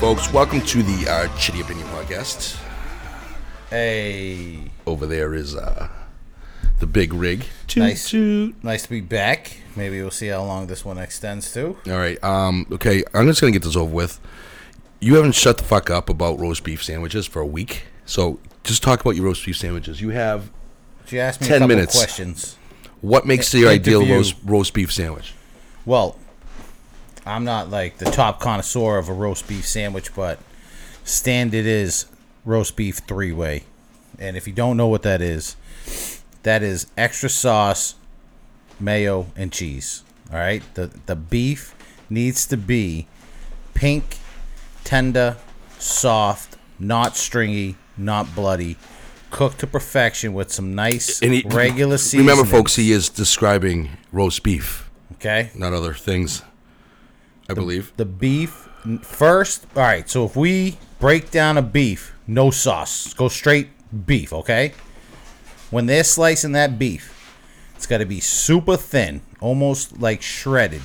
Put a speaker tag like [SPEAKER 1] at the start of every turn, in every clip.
[SPEAKER 1] Folks, welcome to the uh, Chitty Opinion Podcast.
[SPEAKER 2] Hey,
[SPEAKER 1] Over there is uh, the big rig. Toot,
[SPEAKER 2] Nice.
[SPEAKER 1] toot.
[SPEAKER 2] nice to be back. Maybe we'll see how long this one extends to.
[SPEAKER 1] All right. Um, okay, I'm just going to get this over with. You haven't shut the fuck up about roast beef sandwiches for a week. So just talk about your roast beef sandwiches. You have
[SPEAKER 2] She asked me
[SPEAKER 1] 10
[SPEAKER 2] a
[SPEAKER 1] minutes.
[SPEAKER 2] questions.
[SPEAKER 1] what makes
[SPEAKER 2] I-
[SPEAKER 1] your ideal roast, roast beef sandwich?
[SPEAKER 2] Well, I'm not like the top connoisseur of a roast beef sandwich, but standard is roast beef three way. And if you don't know what that is, that is extra sauce, mayo, and cheese. All right, the the beef needs to be pink, tender, soft, not stringy, not bloody, cooked to perfection with some nice
[SPEAKER 1] he-
[SPEAKER 2] regular seasoning.
[SPEAKER 1] Remember, folks, he is describing roast beef,
[SPEAKER 2] Okay.
[SPEAKER 1] not other things. I believe.
[SPEAKER 2] the beef first. All right, so if we break down a beef, no sauce, go straight beef, okay? When they're slicing that beef, it's got to be super thin, almost like shredded,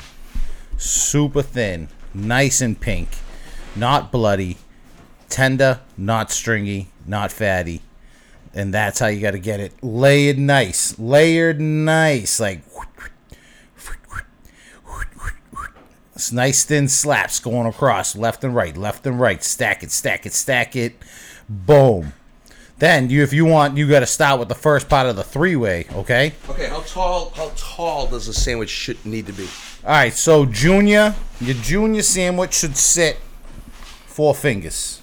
[SPEAKER 2] super thin, nice and pink, not bloody, tender, not stringy, not fatty. And that's how you got to get it layered nice, layered nice, like It's nice thin slaps going across left and right, left and right. Stack it, stack it, stack it. Boom. Then you, if you want, you got to start with the first part of the three way. Okay.
[SPEAKER 1] Okay, how tall? How tall does a sandwich should need to be?
[SPEAKER 2] All right. So junior, your junior sandwich should sit four fingers.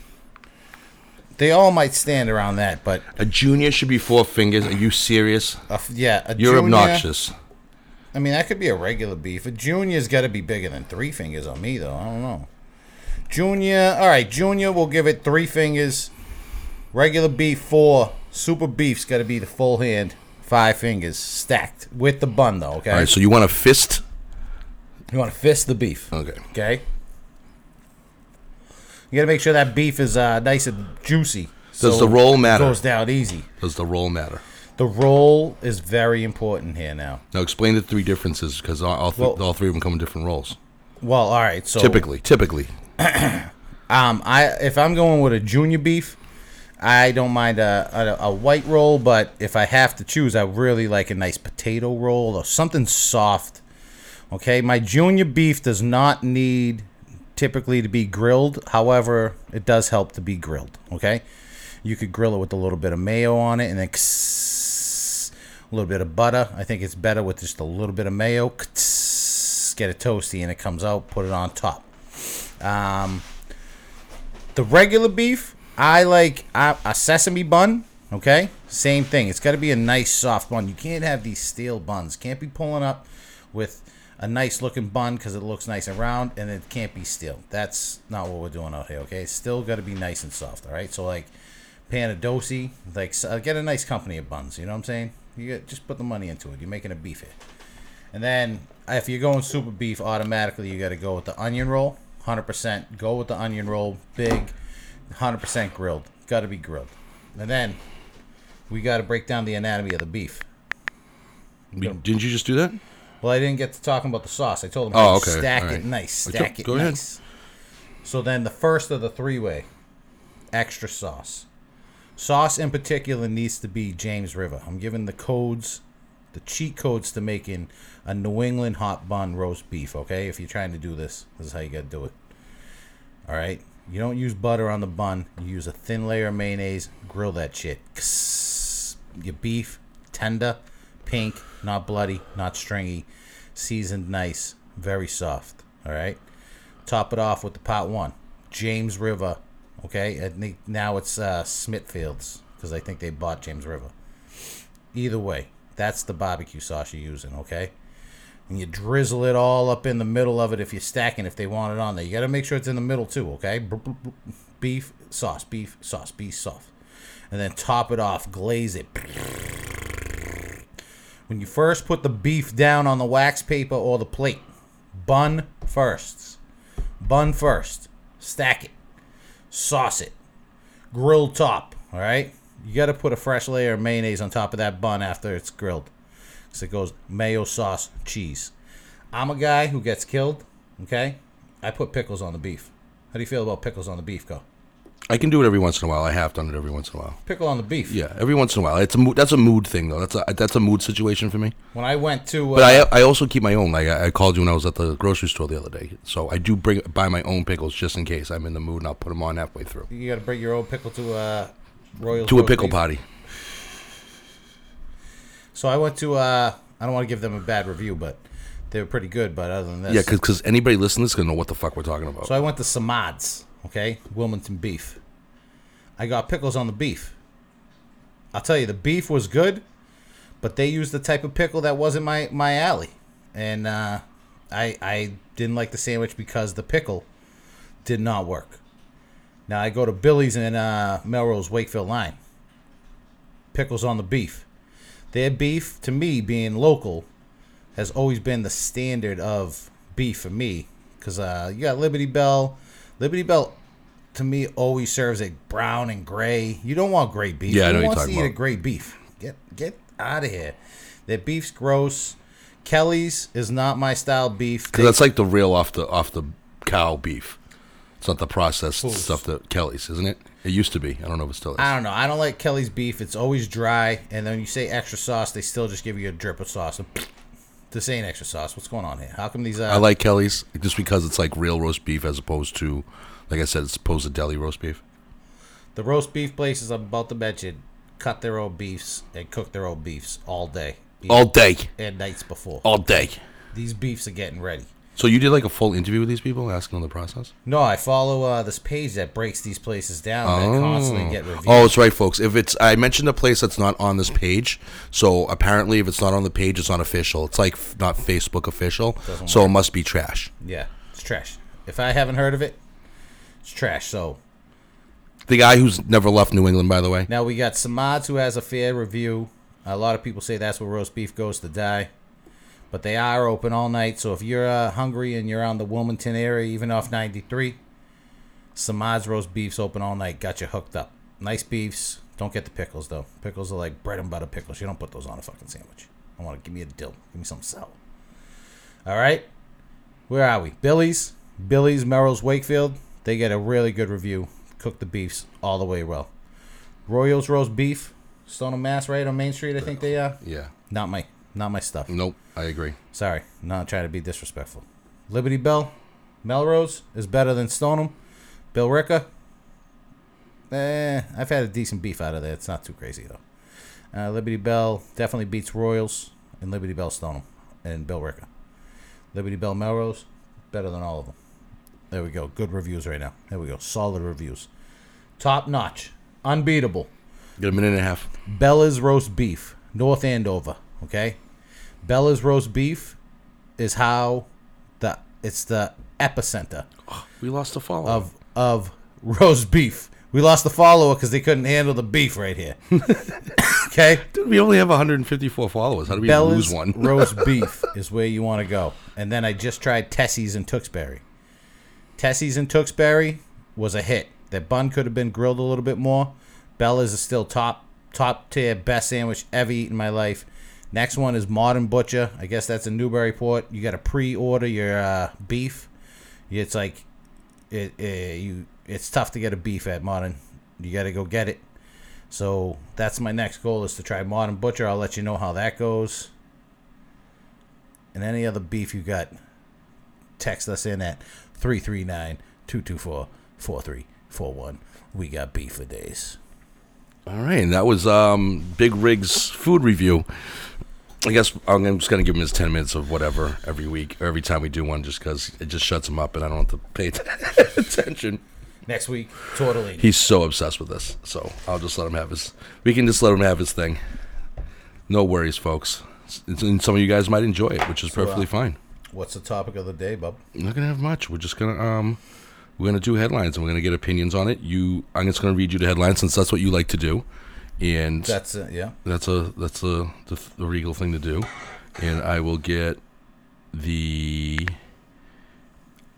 [SPEAKER 2] They all might stand around that, but
[SPEAKER 1] A junior should be four fingers. Are you serious?
[SPEAKER 2] uh, yeah, a
[SPEAKER 1] You're
[SPEAKER 2] junior-
[SPEAKER 1] obnoxious.
[SPEAKER 2] I mean, that could be a regular beef. A junior's got to be bigger than three fingers on me, though. I don't know. Junior, all right, junior, we'll give it three fingers. Regular beef, four. Super beef's got to be the full hand, five fingers, stacked with the bun, though, okay?
[SPEAKER 1] All right, so you want a fist?
[SPEAKER 2] you want to fist the beef,
[SPEAKER 1] Okay.
[SPEAKER 2] okay? You got to make sure that beef is uh, nice and juicy.
[SPEAKER 1] Does the roll
[SPEAKER 2] it
[SPEAKER 1] matter?
[SPEAKER 2] Goes down easy.
[SPEAKER 1] Does the roll matter?
[SPEAKER 2] The roll is very important here now.
[SPEAKER 1] Now explain the three differences because all, all, th-
[SPEAKER 2] Well-
[SPEAKER 1] all three of them come in different roles.
[SPEAKER 2] Well, all right, so
[SPEAKER 1] Typically, typically.
[SPEAKER 2] Um, I if I'm going with a junior beef, I don't mind a, a, a white roll, but if I have to choose, I really like a nice potato roll or something soft. Okay, my junior beef does not need typically to be grilled. However, it does help to be grilled. Okay, you could grill it with a little bit of mayo on it, and then a little bit of butter. I think it's better with just a little bit of mayo. Get it toasty, and it comes out. Put it on top. Um, the regular beef, I like a, sesame bun. Okay, same thing. It's got to be a nice soft bun. You can't have these stale buns. Can't be pulling up with a nice looking bun because it looks nice and round, and it can't be stale. That's not what we're doing out here. Okay, it's still got to be nice and soft. All right, so like Piantedosi, like uh, get a nice company of buns. You know what I'm saying? You get, just put the money into it. You're making a beef here. And then if you're going super beef, automatically you got to go with the onion roll. 100% go with the onion roll. Big, 100% grilled. Got to be grilled. And then we got to break down the anatomy of the beef.
[SPEAKER 1] We- Didn't you just do that?
[SPEAKER 2] Well, I didn't get to talking about the sauce. I told him
[SPEAKER 1] Oh, okay.
[SPEAKER 2] stack
[SPEAKER 1] All
[SPEAKER 2] it
[SPEAKER 1] right.
[SPEAKER 2] nice. Stack it
[SPEAKER 1] go ahead.
[SPEAKER 2] nice. So then the first of the three way, extra sauce. Sauce in particular needs to be James River. I'm giving the codes, the cheat codes to making a New England hot bun roast beef. Okay, if you're trying to do this, this is how you got to do it. All right, you don't use butter on the bun. You use a thin layer of mayonnaise. Grill that shit. Your beef tender, pink, not bloody, not stringy, seasoned nice, very soft. All right. Top it off with the pot one, James River. Okay, think now it's uh, Smithfields because I think they bought James River. Either way, that's the barbecue sauce you're using. Okay, and you drizzle it all up in the middle of it if you're stacking. If they want it on there, you got to make sure it's in the middle too. Okay, beef sauce, beef sauce, beef sauce, and then top it off, glaze it. When you first put the beef down on the wax paper or the plate, bun first. Bun first. Stack it. Sauce it. Grilled top. All right? You got to put a fresh layer of mayonnaise on top of that bun after it's grilled. So it goes mayo sauce, cheese. I'm a guy who gets killed. Okay? I put pickles on the beef. How do you feel about pickles on the beef? Go.
[SPEAKER 1] I can do it every once in a while. I have done it every once in a while.
[SPEAKER 2] Pickle on the beef.
[SPEAKER 1] Yeah, every once in a while. It's a mood, that's a mood thing though. That's a that's a mood situation for me.
[SPEAKER 2] When I went to, uh,
[SPEAKER 1] But I I also keep my own. Like I, I called you when I was at the grocery store the other day. So I do bring buy my own pickles just in case I'm in the mood, and I'll put them on halfway through
[SPEAKER 2] you got to bring your own pickle to uh, Royal
[SPEAKER 1] to a pickle party.
[SPEAKER 2] So I went to. Uh, I don't want to give them a bad review, but they were pretty good. But other than this,
[SPEAKER 1] Yeah, because anybody listening is gonna know what the fuck we're talking about.
[SPEAKER 2] So I went to Samad's, okay, Wilmington beef. I got pickles on the beef. I'll tell you, the beef was good, but they used the type of pickle that wasn't my my alley, and uh, I I didn't like the sandwich because the pickle did not work. Now I go to Billy's in uh, Melrose Wakefield line. Pickles on the beef. Their beef, to me, being local, has always been the standard of beef for me. Because uh, you got Liberty Bell. Liberty Bell, to me, always serves a brown and gray. You don't want gray beef.
[SPEAKER 1] Yeah, I know you're talking
[SPEAKER 2] to eat a gray beef? Get get out of here. That beef's gross. Kelly's is not my style beef.
[SPEAKER 1] Because that's like the real off the off the cow beef. It's not the processed
[SPEAKER 2] Fools.
[SPEAKER 1] stuff that Kelly's, isn't it? It used to be. I don't know if it still is.
[SPEAKER 2] I don't know. I don't like Kelly's beef. It's always dry, and then you say extra sauce, they still just give you a drip of sauce. This ain't extra sauce. What's going on here? How come these? Uh,
[SPEAKER 1] I like Kelly's just because it's like real roast beef as opposed to, like I said, it's opposed to deli roast beef.
[SPEAKER 2] the roast beef places I'm about to mention cut their own beefs and cook their own beefs all day,
[SPEAKER 1] All day,
[SPEAKER 2] and nights before.
[SPEAKER 1] all day.
[SPEAKER 2] These beefs are getting ready.
[SPEAKER 1] So you did like a full interview with these people, asking them the process.
[SPEAKER 2] No, I follow uh, this page that breaks these places down that constantly get reviews.
[SPEAKER 1] Oh, it's right, folks. If it's, I mentioned a place that's not on this page. So apparently, if it's not on the page, it's not official. It's like f- not Facebook official. so it must be trash.
[SPEAKER 2] yeah, it's trash. If I haven't heard of it, it's trash. So
[SPEAKER 1] The guy who's never left New England, by the way.
[SPEAKER 2] Now we got Samads who has a fair review. A lot of people say that's where roast beef goes to die. But they are open all night. So if you're uh, hungry and you're on the Wilmington area, even off 93, Samads roast beef's open all night. Got you hooked up. Nice beefs. Don't get the pickles though. Pickles are like bread and butter pickles. You don't put those on a fucking sandwich. I want to give me a dill. Give me some sour. All right. Where are we? Billy's. Billy's, Melrose Wakefield. They get a really good review. Cook the beefs all the way well. Royals roast beef, Stoneham, Mass, right on Main Street. I think they are.
[SPEAKER 1] Yeah.
[SPEAKER 2] Not my, not my stuff.
[SPEAKER 1] Nope. I agree.
[SPEAKER 2] Sorry, not trying to be disrespectful. Liberty Bell, Melrose is better than Stoneham. Billerica. Eh, I've had a decent beef out of there. It's not too crazy though. Uh, Liberty Bell definitely beats Royals and Liberty Bell Stoneham and Billerica. Liberty Bell Melrose better than all of them. There we go. Good reviews right now. There we go. Solid reviews. Top notch. Unbeatable.
[SPEAKER 1] Get a minute and a half.
[SPEAKER 2] Bella's roast beef, North Andover. Okay, Bella's roast beef is how the it's the epicenter
[SPEAKER 1] We lost the follow.
[SPEAKER 2] of of roast beef. We lost the follower because they couldn't handle the beef right here. okay,
[SPEAKER 1] Dude, we only have 154 followers. How do we
[SPEAKER 2] Bella's
[SPEAKER 1] lose one?
[SPEAKER 2] roast beef is where you want to go. And then I just tried Tessie's in Tewksbury. Tessie's in Tewksbury was a hit. That bun could have been grilled a little bit more. Bella's is still top top tier best sandwich ever eaten in my life. Next one is Modern Butcher. I guess that's in Newburyport. You got to pre-order your uh, beef. It's like it, it you. It's tough to get a beef at Modern. You got to go get it. So that's my next goal is to try Modern Butcher. I'll let you know how that goes. And any other beef you got, text us in at 339 224 4341. We got beef for days.
[SPEAKER 1] All right, and that was um, Big Rig's food review. I guess I'm just going to give him his 10 minutes of whatever every week, or every time we do one, just because it just shuts him up and I don't have to pay attention.
[SPEAKER 2] Next week, totally.
[SPEAKER 1] He's so obsessed with this, so I'll just let him have his. We can just let him have his thing. No worries, folks. It's, and some of you guys might enjoy it, which is perfectly
[SPEAKER 2] uh,
[SPEAKER 1] fine.
[SPEAKER 2] What's the topic of the day, bub?
[SPEAKER 1] I'm not gonna have much. We're just gonna um, we're gonna do headlines and we're gonna get opinions on it. You, I'm just gonna read you the headlines since that's what you like to do, and
[SPEAKER 2] That's it, yeah.
[SPEAKER 1] that's a that's a the, the regal thing to do, and I will get the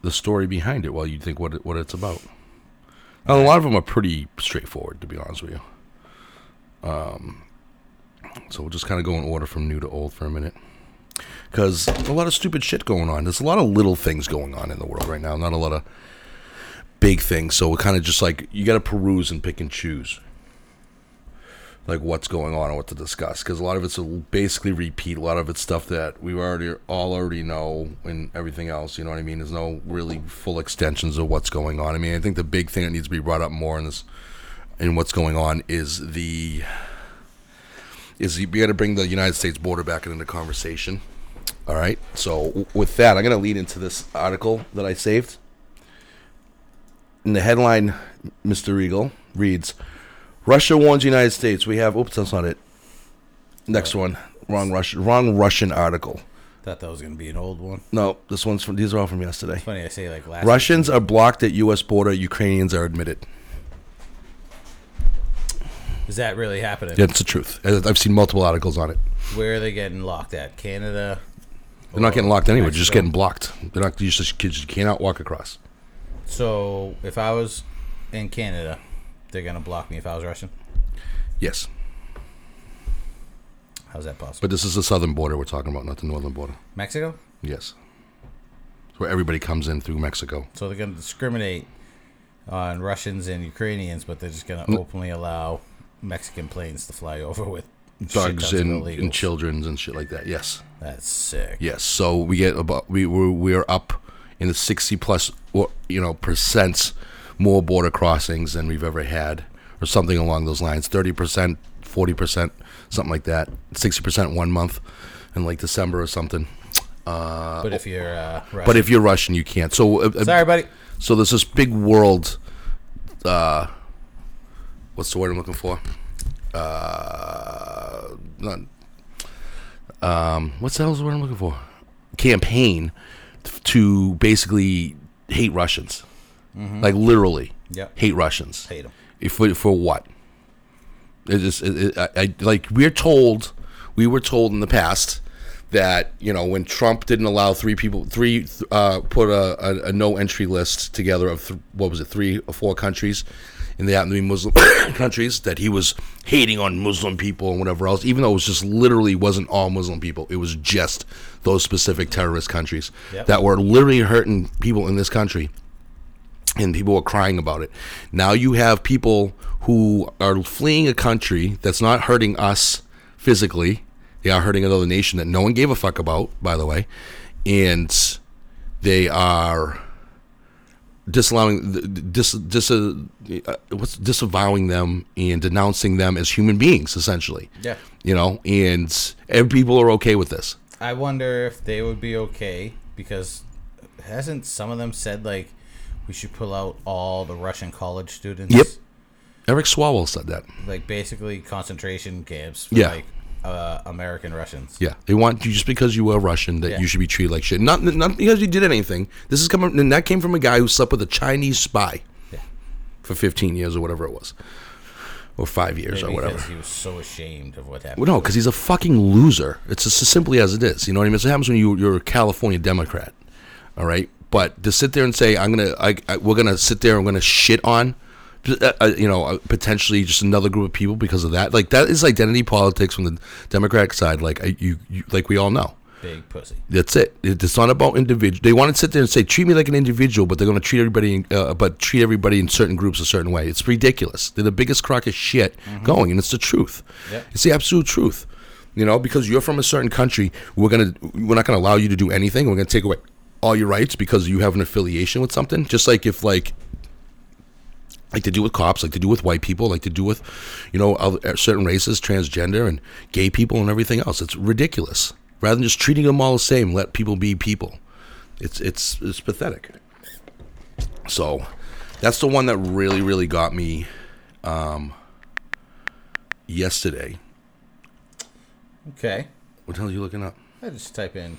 [SPEAKER 1] the story behind it while you think what it, what it's about. Now, a lot of them are pretty straightforward, to be honest with you. Um, so we'll just kind of go in order from new to old for a minute, because a lot of stupid shit going on. There's a lot of little things going on in the world right now. Not a lot of big things. So we're kind of just like you got to peruse and pick and choose, like what's going on and what to discuss. Because a lot of it's basically repeat. A lot of it's stuff that we already all already know and everything else. You know what I mean? There's no really full extensions of what's going on. I mean, I think the big thing that needs to be brought up more in this in what's going on is the is you got to bring the United States border back into the conversation. All right. So with that, I'm going to lead into this article that I saved. In the headline, Mr. Eagle reads, "Russia warns United States we have." Oops, that's not it. Next one, wrong Russian, wrong Russian article.
[SPEAKER 2] Thought that was gonna be an old one.
[SPEAKER 1] No, this one's from. These are all from yesterday.
[SPEAKER 2] Funny, I say like last.
[SPEAKER 1] Russians are blocked at U.S. border. Ukrainians are admitted.
[SPEAKER 2] Is that really happening?
[SPEAKER 1] That's the truth. I've seen multiple articles on it.
[SPEAKER 2] Where are they getting locked at? Canada.
[SPEAKER 1] They're not getting locked anywhere. They're just getting blocked. They're not. You just kids just cannot walk across.
[SPEAKER 2] So if I was in Canada, they're gonna block me if I was Russian.
[SPEAKER 1] Yes,
[SPEAKER 2] How's that possible?
[SPEAKER 1] but this is the southern border we're talking about, not the northern border.
[SPEAKER 2] Mexico.
[SPEAKER 1] Yes, It's where everybody comes in through Mexico.
[SPEAKER 2] So they're gonna discriminate on Russians and Ukrainians, but they're just gonna
[SPEAKER 1] Mm.
[SPEAKER 2] openly allow Mexican planes to fly over with
[SPEAKER 1] Thugs and, and childrens and shit like that. Yes,
[SPEAKER 2] That's sick.
[SPEAKER 1] yes. So we get about we we're, we're up in the sixty plus or you know percent more border crossings than we've ever had, or something along those lines. Thirty percent, forty percent, something like that. Sixty percent one month, in like December or something.
[SPEAKER 2] But if you're uh, Russian,
[SPEAKER 1] But if you're Russian, you can't. So uh, uh,
[SPEAKER 2] sorry, buddy.
[SPEAKER 1] So there's this big world. Uh, what's the word I'm looking for? Uh, not. Um, what's the hell's the word I'm looking for? Campaign to basically hate Russians, like literally hate Russians.
[SPEAKER 2] Hate 'em.
[SPEAKER 1] If for, for what? It just it, it, I, I like we're told we were told in the past that you know when Trump didn't allow three people three uh, put a, a, a no entry list together of th- what was it three or four countries and they happened to be Muslim countries that he was hating on Muslim people and whatever else even though it was just literally wasn't all Muslim people it was just those specific terrorist countries
[SPEAKER 2] Yep.
[SPEAKER 1] that were literally hurting people in this country and people were crying about it. Now you have people who are fleeing a country that's not hurting us physically. They are hurting another nation that no one gave a fuck about, by the way, and they are disallowing, dis, dis, uh, what's disavowing them and denouncing them as human beings, essentially.
[SPEAKER 2] Yeah.
[SPEAKER 1] You know, and and people are okay with this.
[SPEAKER 2] I wonder if they would be okay because hasn't some of them said like we should pull out all the Russian college students?
[SPEAKER 1] Yep. Eric Swalwell said that.
[SPEAKER 2] Like basically concentration camps for
[SPEAKER 1] Yeah.
[SPEAKER 2] like uh, American Russians.
[SPEAKER 1] Yeah, they want you just because you are Russian that
[SPEAKER 2] Yeah.
[SPEAKER 1] you should be treated like shit. Not not because you did anything. This is coming, and that came from a guy who slept with a Chinese spy
[SPEAKER 2] Yeah.
[SPEAKER 1] for 15 years or whatever it was, or five years
[SPEAKER 2] Maybe
[SPEAKER 1] or whatever.
[SPEAKER 2] because he was so ashamed of what happened.
[SPEAKER 1] Well, no, because he's a fucking loser. It's just as simply as it is. You know what I mean? It's what happens when you you're a California Democrat. All right, but to sit there and say I'm gonna, I, I, we're gonna sit there, and we're gonna shit on, uh, uh, you know, uh, potentially just another group of people because of that. Like that is identity politics from the Democratic side. Like I, you, you, like we all know.
[SPEAKER 2] Big pussy.
[SPEAKER 1] That's it. It's not about individual. They want to sit there and say, "Treat me like an individual," but they're going to treat everybody, in, uh, but treat everybody in certain groups a certain way. It's ridiculous. They're the biggest crock of shit going, and it's the truth.
[SPEAKER 2] Yep.
[SPEAKER 1] It's the absolute truth. You know, because you're from a certain country, we're gonna we're not gonna allow you to do anything. We're gonna take away all your rights because you have an affiliation with something. Just like if like like to do with cops, like to do with white people, like to do with, you know, other, certain races, transgender and gay people and everything else. It's ridiculous. Rather than just treating them all the same, let people be people. It's it's it's pathetic. So, that's the one that really really got me um, yesterday.
[SPEAKER 2] Okay.
[SPEAKER 1] What the hell are you looking up?
[SPEAKER 2] I just type in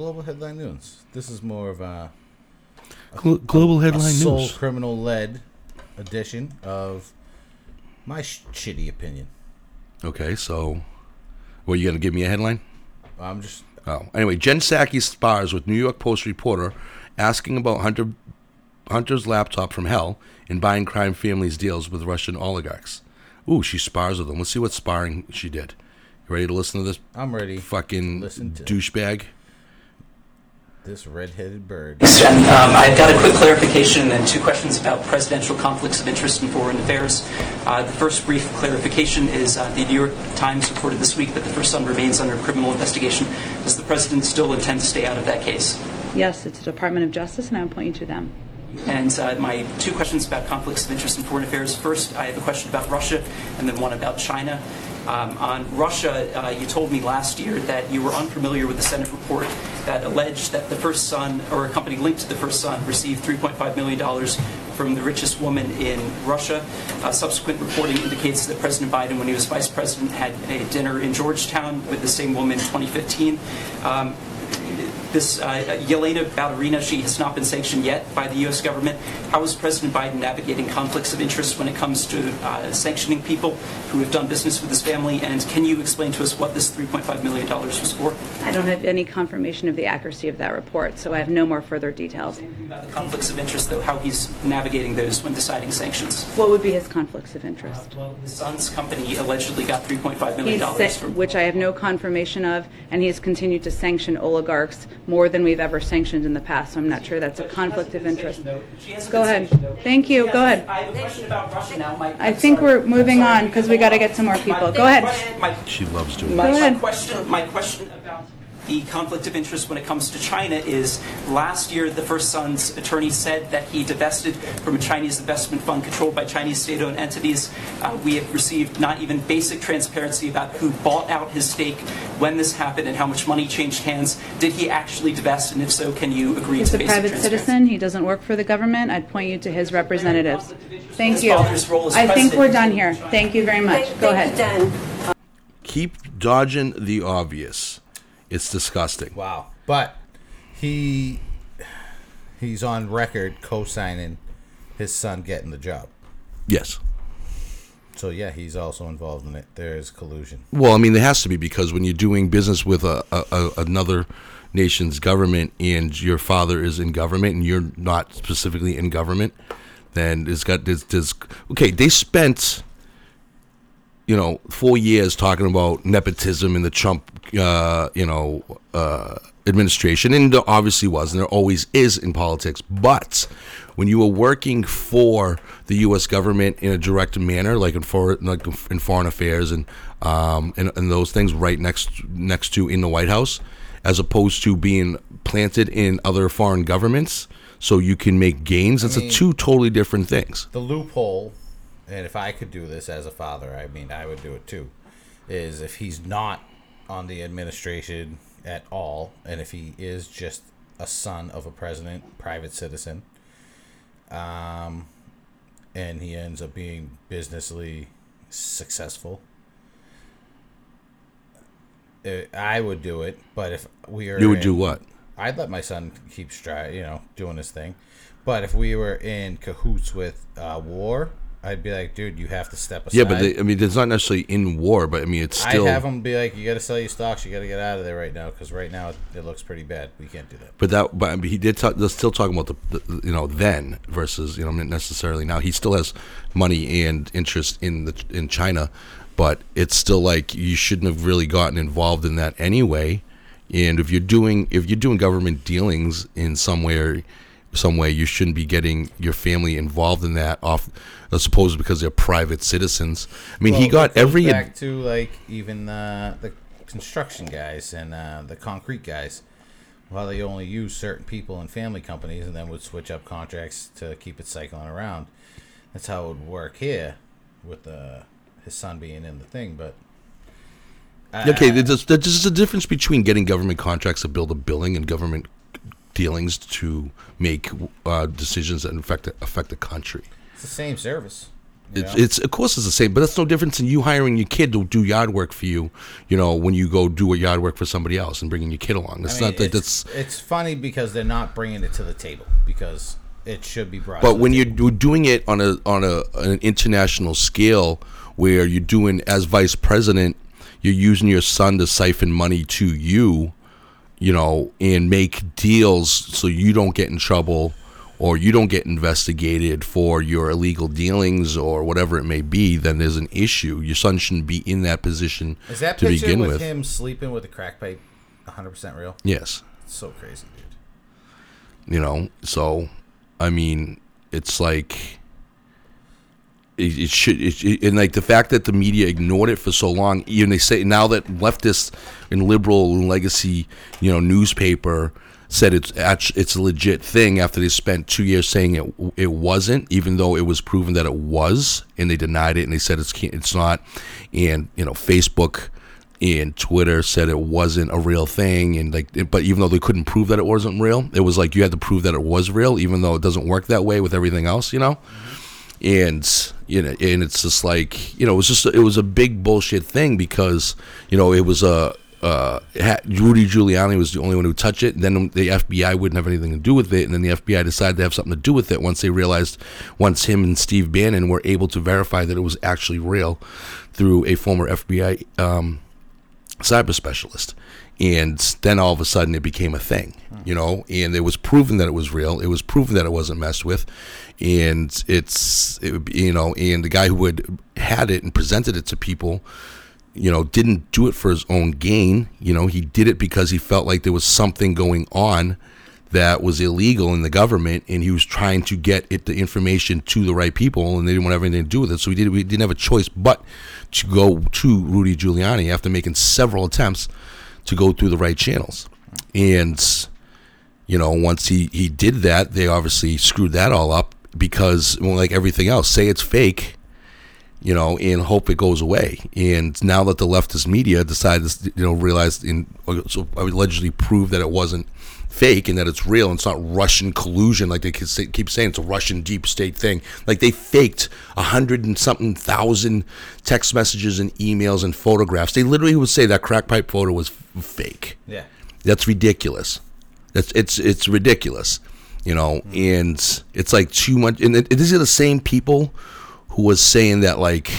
[SPEAKER 2] global headline news. This is more of a,
[SPEAKER 1] Glo- Global
[SPEAKER 2] a
[SPEAKER 1] headline
[SPEAKER 2] soul
[SPEAKER 1] news.
[SPEAKER 2] criminal led edition of my sh- shitty opinion.
[SPEAKER 1] Okay, so, well, you gonna give me a headline?
[SPEAKER 2] I'm just
[SPEAKER 1] Oh, anyway, Jen Psaki spars with New York Post reporter asking about Hunter Hunter's laptop from hell and buying crime families deals with Russian oligarchs. Ooh, she spars with them. Let's see what sparring she did. You ready to listen to this
[SPEAKER 2] I'm ready.
[SPEAKER 1] fucking
[SPEAKER 2] Listen to it.
[SPEAKER 1] Douchebag?
[SPEAKER 2] This red-headed bird.
[SPEAKER 3] Yes, and um, I've got a quick clarification and two questions about presidential conflicts of interest in foreign affairs. Uh, the first brief clarification is uh, the New York Times reported this week that the first son remains under criminal investigation. Does the president still intend to stay out of that case?
[SPEAKER 4] Yes, it's the Department of Justice, and I will point you to them.
[SPEAKER 3] And uh, my two questions about conflicts of interest in foreign affairs. First, I have a question about Russia, and then one about China. Um, on Russia, uh, you told me last year that you were unfamiliar with the Senate report that alleged that the first son, or a company linked to the first son, received $3.5 million from the richest woman in Russia. Uh, subsequent reporting indicates that President Biden, when he was vice president, had a dinner in Georgetown with the same woman in 2015. Um, this uh, Yelena Baturina, she has not been sanctioned yet by the U.S. government. How is President Biden navigating conflicts of interest when it comes to uh, sanctioning people who have done business with his family? And can you explain to us what this $3.5 million was for?
[SPEAKER 4] I don't have any confirmation of the accuracy of that report, so I have no more further details.
[SPEAKER 3] About the conflicts of interest, though, how he's navigating those when deciding sanctions.
[SPEAKER 4] What would be his conflicts of interest?
[SPEAKER 3] Well, his son's company allegedly got $3.5 million
[SPEAKER 4] sa-
[SPEAKER 3] from
[SPEAKER 4] which I have no confirmation of, and he has continued to sanction oligarchs more than we've ever sanctioned in the past, so I'm not sure that's a conflict of interest. Go ahead. Thank you. Go ahead.
[SPEAKER 3] I have a question about Russia now. My,
[SPEAKER 4] I think we're moving on because we got to get some more people. Go ahead.
[SPEAKER 3] My,
[SPEAKER 1] She loves doing
[SPEAKER 3] my,
[SPEAKER 1] it.
[SPEAKER 4] Go
[SPEAKER 3] my
[SPEAKER 4] ahead.
[SPEAKER 3] question, my question about the conflict of interest when it comes to China is last year the First Son's attorney said that he divested from a Chinese investment fund controlled by Chinese state owned entities. Uh, we have received not even basic transparency about who bought out his stake, when this happened, and how much money changed hands. Did he actually divest? And if so, can you agree
[SPEAKER 4] He's
[SPEAKER 3] to
[SPEAKER 4] a
[SPEAKER 3] basic
[SPEAKER 4] private citizen. He doesn't work for the government. I'd point you to his representatives. Thank
[SPEAKER 3] His
[SPEAKER 4] you.
[SPEAKER 3] father's role as
[SPEAKER 4] I think we're done here. Thank you very much. Go
[SPEAKER 5] Thank you,
[SPEAKER 4] ahead.
[SPEAKER 5] Dan.
[SPEAKER 1] Keep dodging the obvious. It's disgusting.
[SPEAKER 2] Wow. But he he's on record co-signing his son getting the job.
[SPEAKER 1] Yes.
[SPEAKER 2] So yeah, he's also involved in it. There is collusion.
[SPEAKER 1] Well, I mean, there has to be because when you're doing business with a, a, a another nation's government and your father is in government and you're not specifically in government, then it's got there's, there's okay. They spent you know four years talking about nepotism in the Trump uh, you know uh, administration, and there obviously was, and there always is in politics. But when you were working for the U.S. government in a direct manner, like in foreign, like in foreign affairs and um, and, and those things, right next next to in the White House, as opposed to being planted in other foreign governments, so you can make gains. It's
[SPEAKER 2] mean-
[SPEAKER 1] a two totally different things.
[SPEAKER 2] The loophole, and if I could do this as a father, I mean I would do it too, is if he's not on the administration at all, and if he is just a son of a president, private citizen, um, and he ends up being businessly successful. uh, I would do it, but if we are,
[SPEAKER 1] You would
[SPEAKER 2] in-
[SPEAKER 1] do what?
[SPEAKER 2] I'd let my son keep stri- you know, doing his thing. But if we were in cahoots with uh, war, I'd be like, dude, you have to step aside.
[SPEAKER 1] Yeah, but they, I mean, it's not necessarily in war, but I mean, it's still.
[SPEAKER 2] I'd have them be like, you got to sell your stocks. You got to get out of there right now because right now it looks pretty bad. We can't do that.
[SPEAKER 1] But that, but I mean, he did. Talk, they're still talking about the, the, you know, then versus you know not necessarily now. He still has money and interest in the in China, but it's still like you shouldn't have really gotten involved in that anyway. And if you're doing if you're doing government dealings in some way, some way, you shouldn't be getting your family involved in that off, I suppose because they're private citizens. I mean, he got every.
[SPEAKER 2] back to like even uh, the construction guys and uh, the concrete guys. Well, they only use certain people and family companies, and then would switch up contracts to keep it cycling around. That's how it would work here, with uh, his son being in the thing. But
[SPEAKER 1] Okay, there's, there's a difference between getting government contracts to build a building and government dealings to make uh, decisions that affect affect the country.
[SPEAKER 2] it's the same service.
[SPEAKER 1] It's, it's of course it's the same, but that's no difference than you hiring your kid to do yard work for you. You know, when you go do a yard work for somebody else and bringing your kid along. It's
[SPEAKER 2] I mean,
[SPEAKER 1] not that
[SPEAKER 2] it's,
[SPEAKER 1] that's.
[SPEAKER 2] it's funny because they're not bringing it to the table because it should be brought. to
[SPEAKER 1] But when
[SPEAKER 2] table.
[SPEAKER 1] you're doing it on a on a an international scale, where you're doing as vice president, you're using your son to siphon money to you, you know, and make deals so you don't get in trouble or you don't get investigated for your illegal dealings or whatever it may be, then there's an issue. Your son shouldn't be in that position
[SPEAKER 2] is that
[SPEAKER 1] to
[SPEAKER 2] picture
[SPEAKER 1] begin
[SPEAKER 2] with,
[SPEAKER 1] with.
[SPEAKER 2] him sleeping with a crack pipe 100 percent real?
[SPEAKER 1] Yes.
[SPEAKER 2] It's so crazy, dude.
[SPEAKER 1] You know, so I mean, it's like it, it should, it, it- and like the fact that the media ignored it for so long. Even they say now that leftist and liberal and legacy, you know, newspaper said it's it's a legit thing after they spent two years saying it it wasn't, even though it was proven that it was, and they denied it and they said it's it's not, and you know, Facebook and Twitter said it wasn't a real thing, and like, but even though they couldn't prove that it wasn't real, it was like you had to prove that it was real, even though it doesn't work that way with everything else, you know. And you know, and it's just like you know, it was just it was a big bullshit thing because you know it was a. Uh, Rudy Giuliani was the only one who touched it, and then the FBI wouldn't have anything to do with it, and then the FBI decided to have something to do with it once they realized, once him and Steve Bannon were able to verify that it was actually real through a former FBI um, cyber specialist. And then all of a sudden it became a thing, hmm. you know, and it was proven that it was real. It was proven that it wasn't messed with. And it's, it, you know, and the guy who had had it and presented it to people, you know, didn't do it for his own gain. You know, he did it because he felt like there was something going on that was illegal in the government, and he was trying to get it the information to the right people, and they didn't want anything to do with it. So he did. We didn't have a choice but to go to Rudy Giuliani after making several attempts to go through the right channels, and you know, once he he did that, they obviously screwed that all up because, well, like everything else, say it's fake you know, and hope it goes away. And now that the leftist media decided, you know, realized in uh, so allegedly proved that it wasn't fake and that it's real and it's not Russian collusion like they keep saying it's a Russian deep state thing. Like they faked a hundred and something thousand text messages and emails and photographs. They literally would say that crack pipe photo was fake.
[SPEAKER 2] Yeah.
[SPEAKER 1] That's ridiculous. That's it's it's ridiculous, you know. And it's like too much. And it, these are the same people who was saying that like,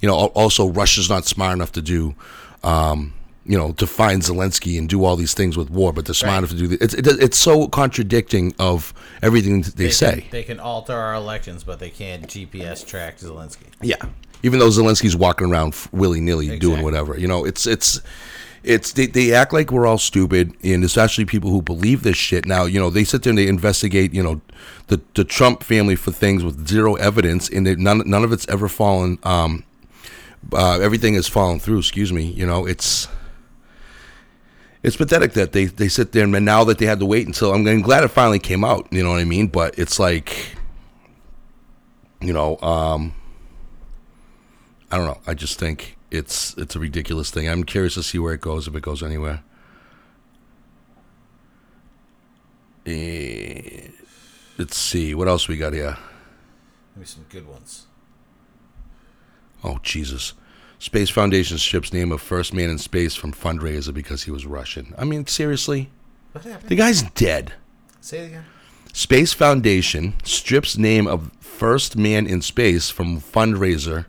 [SPEAKER 1] you know, also Russia's not smart enough to do, um, you know, to find Zelensky and do all these things with war, but they're smart
[SPEAKER 2] Right.
[SPEAKER 1] enough to do the, it's it, it's so contradicting of everything that they,
[SPEAKER 2] They
[SPEAKER 1] say.
[SPEAKER 2] Can, they can alter our elections, but they can't GPS track Zelensky.
[SPEAKER 1] Yeah. Even though Zelensky's walking around willy nilly doing whatever, you know, it's it's it's they, they act like we're all stupid, and especially people who believe this shit. Now, you know, they sit there and they investigate, you know, the the Trump family for things with zero evidence, and they, none none of it's ever fallen. Um, uh, everything has fallen through. Excuse me. You know, it's it's pathetic that they, they sit there and now that they had to wait until I'm, I'm glad it finally came out. You know what I mean? But it's like, you know, um, I don't know. I just think it's it's a ridiculous thing. I'm curious to see where it goes if it goes anywhere. Eh, let's see what else we got here.
[SPEAKER 2] Maybe some good ones.
[SPEAKER 1] Oh Jesus! Space Foundation strips name of first man in space from fundraiser because he was Russian. I mean, seriously,
[SPEAKER 2] What happened?
[SPEAKER 1] the guy's dead.
[SPEAKER 2] Say it again.
[SPEAKER 1] Space Foundation strips name of first man in space from fundraiser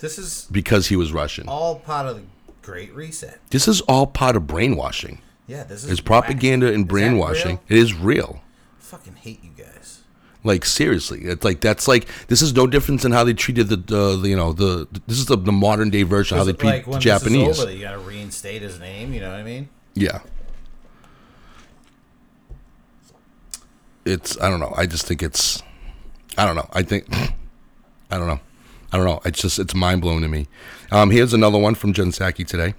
[SPEAKER 2] This is
[SPEAKER 1] because he was Russian.
[SPEAKER 2] all part of the Great Reset.
[SPEAKER 1] This is all part of brainwashing.
[SPEAKER 2] Yeah, this is
[SPEAKER 1] It's propaganda and
[SPEAKER 2] that
[SPEAKER 1] brainwashing.
[SPEAKER 2] real?
[SPEAKER 1] It is real.
[SPEAKER 2] Fucking hate you guys.
[SPEAKER 1] Like seriously, it's like that's like this is no difference than how they treated the, uh, the you know the this is the, the modern day version of how they treat
[SPEAKER 2] like
[SPEAKER 1] the Japanese.
[SPEAKER 2] over, you gotta reinstate his name. You know what I mean?
[SPEAKER 1] Yeah. It's I don't know. I just think it's I don't know. I think I don't know. I don't know. It's just it's mind blowing to me. Um, here's another one from Jen Psaki today.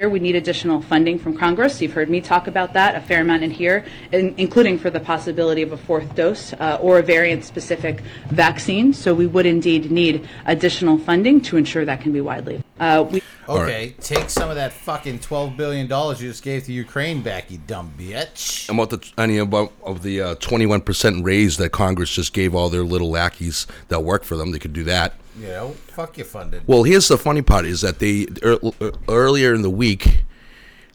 [SPEAKER 4] Here, we need additional funding from Congress. You've heard me talk about that a fair amount in here, in, including for the possibility of a fourth dose uh, or a variant-specific vaccine. So we would indeed need additional funding to ensure that can be widely. Uh, we
[SPEAKER 2] Okay, take some of that fucking twelve billion dollars you just gave to Ukraine back, you dumb bitch.
[SPEAKER 1] About the any about of the uh, twenty one percent raise that Congress just gave all their little lackeys that work for them. They could do that.
[SPEAKER 2] You know, fuck you funded.
[SPEAKER 1] Well, here's the funny part: is that they ear- earlier in the week,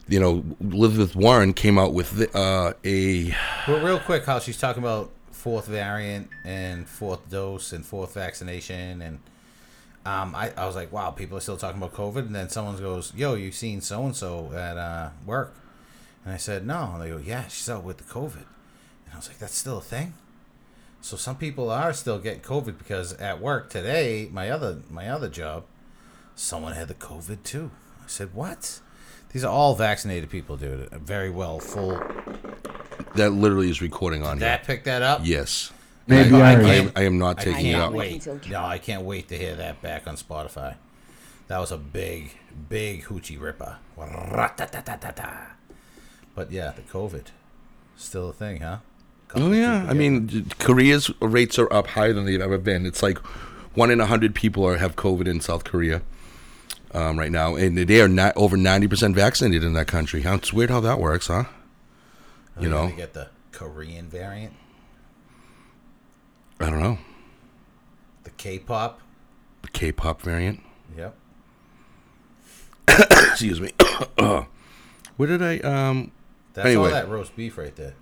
[SPEAKER 1] you know, Elizabeth Warren came out with uh, a
[SPEAKER 2] Well, real quick, how she's talking about fourth variant and fourth dose and fourth vaccination, and um, I, I was like, wow, people are still talking about COVID, and then someone goes, yo, you seen so and so at uh, work, and I said, no, and they go, yeah, she's out with the COVID, and I was like, that's still a thing. So some people are still getting COVID because at work today, my other my other job, someone had the COVID too. I said, what? These are all vaccinated people, dude. Very well, full
[SPEAKER 1] that literally is recording on here.
[SPEAKER 2] That picked that up.
[SPEAKER 1] Yes.
[SPEAKER 5] Maybe
[SPEAKER 1] I,
[SPEAKER 5] ours.
[SPEAKER 1] I am, I am not taking it
[SPEAKER 2] can't
[SPEAKER 1] out.
[SPEAKER 2] wait. No, I can't wait to hear that back on Spotify. That was a big, big hoochie ripper. But yeah, the COVID still a thing, huh?
[SPEAKER 1] Oh yeah, I mean, Korea's rates are up higher than they've ever been. It's like one in a hundred people are have COVID in South Korea um, right now, and they are not over ninety percent vaccinated in that country. How it's weird how that works, huh?
[SPEAKER 2] getting-
[SPEAKER 1] You know,
[SPEAKER 2] get the Korean variant,
[SPEAKER 1] I don't know
[SPEAKER 2] the K-pop.
[SPEAKER 1] the K-pop variant.
[SPEAKER 2] Yep.
[SPEAKER 1] Excuse me. Where did I um
[SPEAKER 2] That's
[SPEAKER 1] Anyway.
[SPEAKER 2] all that roast beef right there.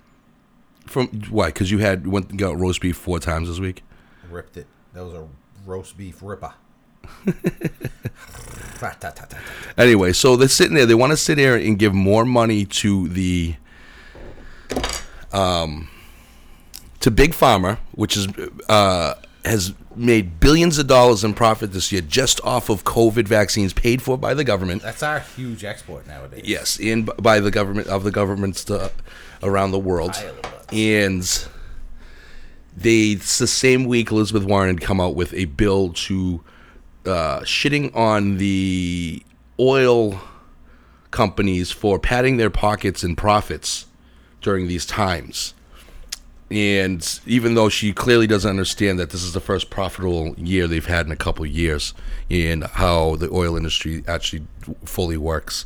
[SPEAKER 1] From? Why? Because you had went got roast beef four times this week.
[SPEAKER 2] Ripped it. That was a roast beef ripper.
[SPEAKER 1] Anyway, so they're sitting there. They want to sit there and give more money to the um to Big Pharma, which is uh has made billions of dollars in profit this year just off of COVID vaccines paid for by the government.
[SPEAKER 2] That's our huge export nowadays.
[SPEAKER 1] Yes, and by the government of the governments to, around the world.
[SPEAKER 2] Pile of butts.
[SPEAKER 1] And they it's the same week Elizabeth Warren had come out with a bill to uh, shitting on the oil companies for padding their pockets and profits during these times. And even though she clearly doesn't understand that this is the first profitable year they've had in a couple of years and how the oil industry actually fully works.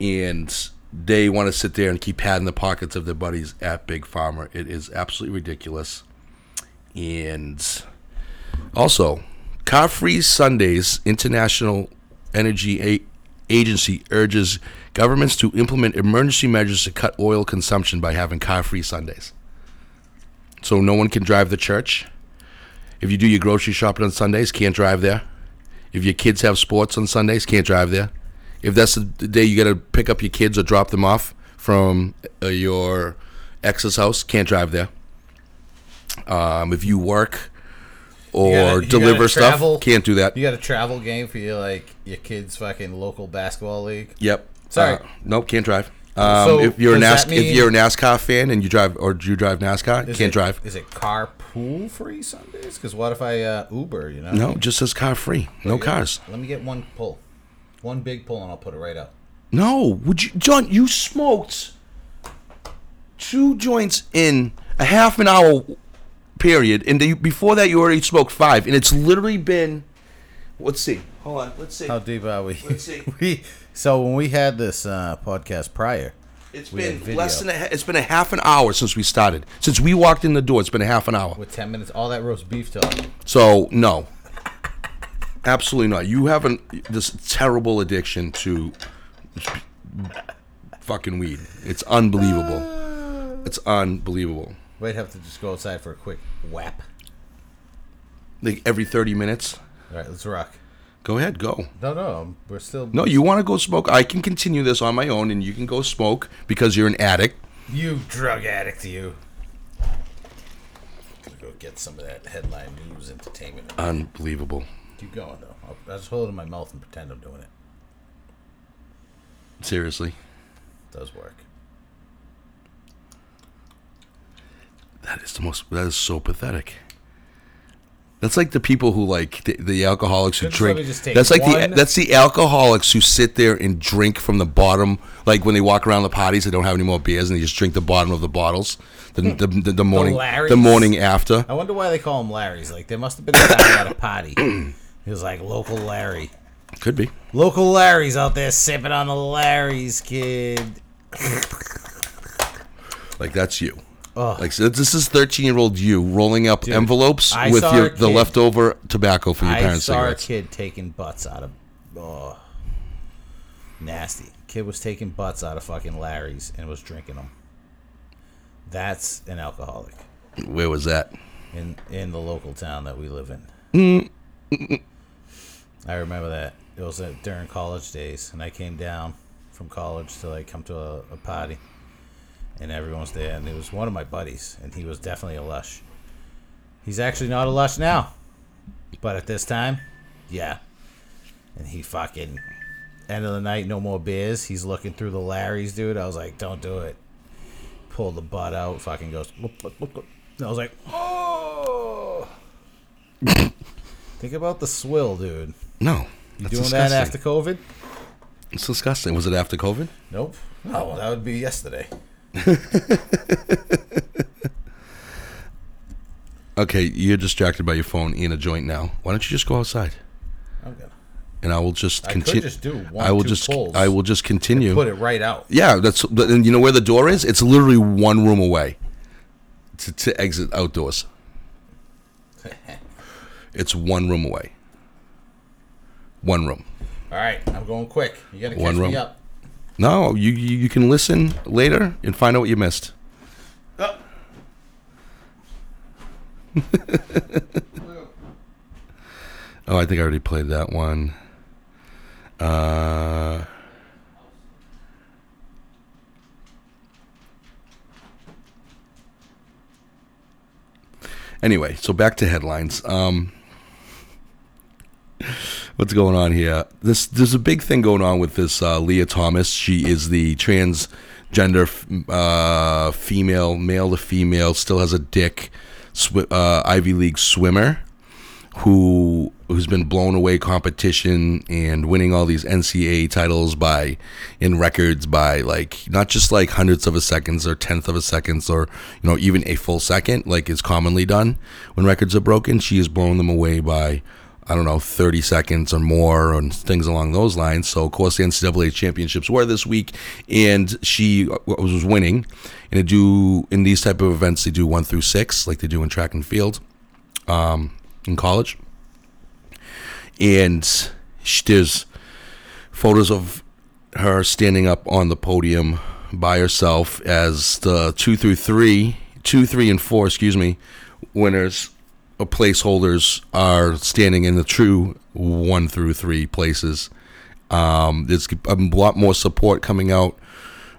[SPEAKER 1] And they want to sit there and keep padding the pockets of their buddies at Big Pharma. It is absolutely ridiculous. And also, Car Free Sundays International Energy A- Agency urges governments to implement emergency measures to cut oil consumption by having car free Sundays. So no one can drive the church. If you do your grocery shopping on Sundays, can't drive there. If your kids have sports on Sundays, can't drive there. If that's the day you got to pick up your kids or drop them off from uh, your ex's house, can't drive there. Um, if you work or
[SPEAKER 2] gotta- you
[SPEAKER 1] deliver stuff,
[SPEAKER 2] travel.
[SPEAKER 1] can't do that.
[SPEAKER 2] You got a travel game for your like your kids' fucking local basketball league.
[SPEAKER 1] Yep.
[SPEAKER 2] Sorry.
[SPEAKER 1] Uh, nope, can't drive. Um,
[SPEAKER 2] So,
[SPEAKER 1] if you're a NAS- if you're a NASCAR fan and you drive or do you drive NASCAR, can't
[SPEAKER 2] it-
[SPEAKER 1] drive.
[SPEAKER 2] Is it carpool free Sundays? Because what if I uh, Uber? You know.
[SPEAKER 1] No, just says car free. No cars.
[SPEAKER 2] Let me get one pull, one big pull, and I'll put it right up.
[SPEAKER 1] No, would you, John? You smoked two joints in a half an hour period, and the, before that, you already smoked five, and it's literally been. Let's see. Hold on. Let's see.
[SPEAKER 2] How deep are we?
[SPEAKER 1] Let's see.
[SPEAKER 2] we so when we had this uh, podcast prior,
[SPEAKER 1] it's been less than a. ha- It's been a half an hour since we started. Since we walked in the door, it's been a half an hour.
[SPEAKER 2] with ten minutes, all that roast beef talk.
[SPEAKER 1] So no, absolutely not. You have an, this terrible addiction to fucking weed. It's unbelievable. It's unbelievable.
[SPEAKER 2] We'd have to just go outside for a quick whap.
[SPEAKER 1] Like every thirty minutes.
[SPEAKER 2] All right, let's rock.
[SPEAKER 1] Go ahead, go.
[SPEAKER 2] No, no, we're still.
[SPEAKER 1] No, you want to go smoke? I can continue this on my own, and you can go smoke because you're an addict.
[SPEAKER 2] You drug addict, you. I'm Gonna go get some of that headline news entertainment.
[SPEAKER 1] Unbelievable.
[SPEAKER 2] Keep going though. I'll, I'll just hold it in my mouth and pretend I'm doing it.
[SPEAKER 1] Seriously,
[SPEAKER 2] does work.
[SPEAKER 1] that is the most. That is so pathetic. That's like the people who like the, the alcoholics who drink.
[SPEAKER 2] let me just take
[SPEAKER 1] That's like
[SPEAKER 2] one-
[SPEAKER 1] the that's the alcoholics who sit there and drink from the bottom. Like when they walk around the parties, they don't have any more beers and they just drink the bottom of the bottles. The hmm. the, the, the morning the,
[SPEAKER 2] Larrys?
[SPEAKER 1] morning after.
[SPEAKER 2] I wonder why they call them Larry's. Like there must have been a guy at a party. He was like local Larry.
[SPEAKER 1] Could be.
[SPEAKER 2] Local Larry's out there sipping on the Larry's, kid.
[SPEAKER 1] Like that's you.
[SPEAKER 2] Ugh.
[SPEAKER 1] Like so this is thirteen year old you rolling up envelopes
[SPEAKER 2] I
[SPEAKER 1] with
[SPEAKER 2] saw
[SPEAKER 1] your
[SPEAKER 2] a
[SPEAKER 1] the
[SPEAKER 2] kid-
[SPEAKER 1] leftover tobacco from your
[SPEAKER 2] I
[SPEAKER 1] parents'
[SPEAKER 2] saw
[SPEAKER 1] cigarettes.
[SPEAKER 2] a kid taking butts out of. Oh, nasty. Kid was taking butts out of fucking Larry's and was drinking them. That's an alcoholic
[SPEAKER 1] Where was that?
[SPEAKER 2] in in the local town that we live in. Mm. I remember that. It was uh, during college days, and I came down from college to like come to a, a party, and everyone was there, and it was one of my buddies, and he was definitely a lush. He's actually not a lush now, but at this time, yeah. And he fucking end of the night, no more beers. He's looking through the Larrys, dude. I was like, don't do it. Pull the butt out. Fucking goes. "Look, look, look, look." And I was like, oh. Think about the swill, dude.
[SPEAKER 1] No,
[SPEAKER 2] You doing
[SPEAKER 1] disgusting.
[SPEAKER 2] that after COVID?
[SPEAKER 1] It's disgusting. Was it after COVID?
[SPEAKER 2] Nope. Oh, well, that would be yesterday.
[SPEAKER 1] Okay, you're distracted by your phone and a joint now. Why don't you just go outside?
[SPEAKER 2] I'm
[SPEAKER 1] And I will just continue.
[SPEAKER 2] just do one,
[SPEAKER 1] I will just.
[SPEAKER 2] pulls.
[SPEAKER 1] I will just continue.
[SPEAKER 2] put it right out.
[SPEAKER 1] Yeah, that's. And you know where the door is? It's literally one room away to, to exit outdoors. It's one room away. One room.
[SPEAKER 2] All right, I'm going quick. You gotta catch
[SPEAKER 1] One room.
[SPEAKER 2] me up.
[SPEAKER 1] No, you, you you can listen later and find out what you missed.
[SPEAKER 2] Oh.
[SPEAKER 1] Oh, I think I already played that one. Uh, anyway, so back to headlines. Um, what's going on here? This there's a big thing going on with this uh, Lia Thomas. She is the transgender uh, female, male to female, still has a dick, sw- uh, Ivy League swimmer who who's been blown away competition and winning all these NCAA titles by in records by like not just like hundredths of a seconds or tenth of a seconds or you know even a full second like is commonly done when records are broken. She has blown them away by I don't know, 30 seconds or more, and things along those lines. So, of course, the NCAA championships were this week, and she was winning. And to do in these type of events, they do one through six, like they do in track and field um, in college. And sh there's photos of her standing up on the podium by herself as the two through three, two, three, and four, excuse me, winners placeholders are standing in the true one through three places. Um, there's a lot more support coming out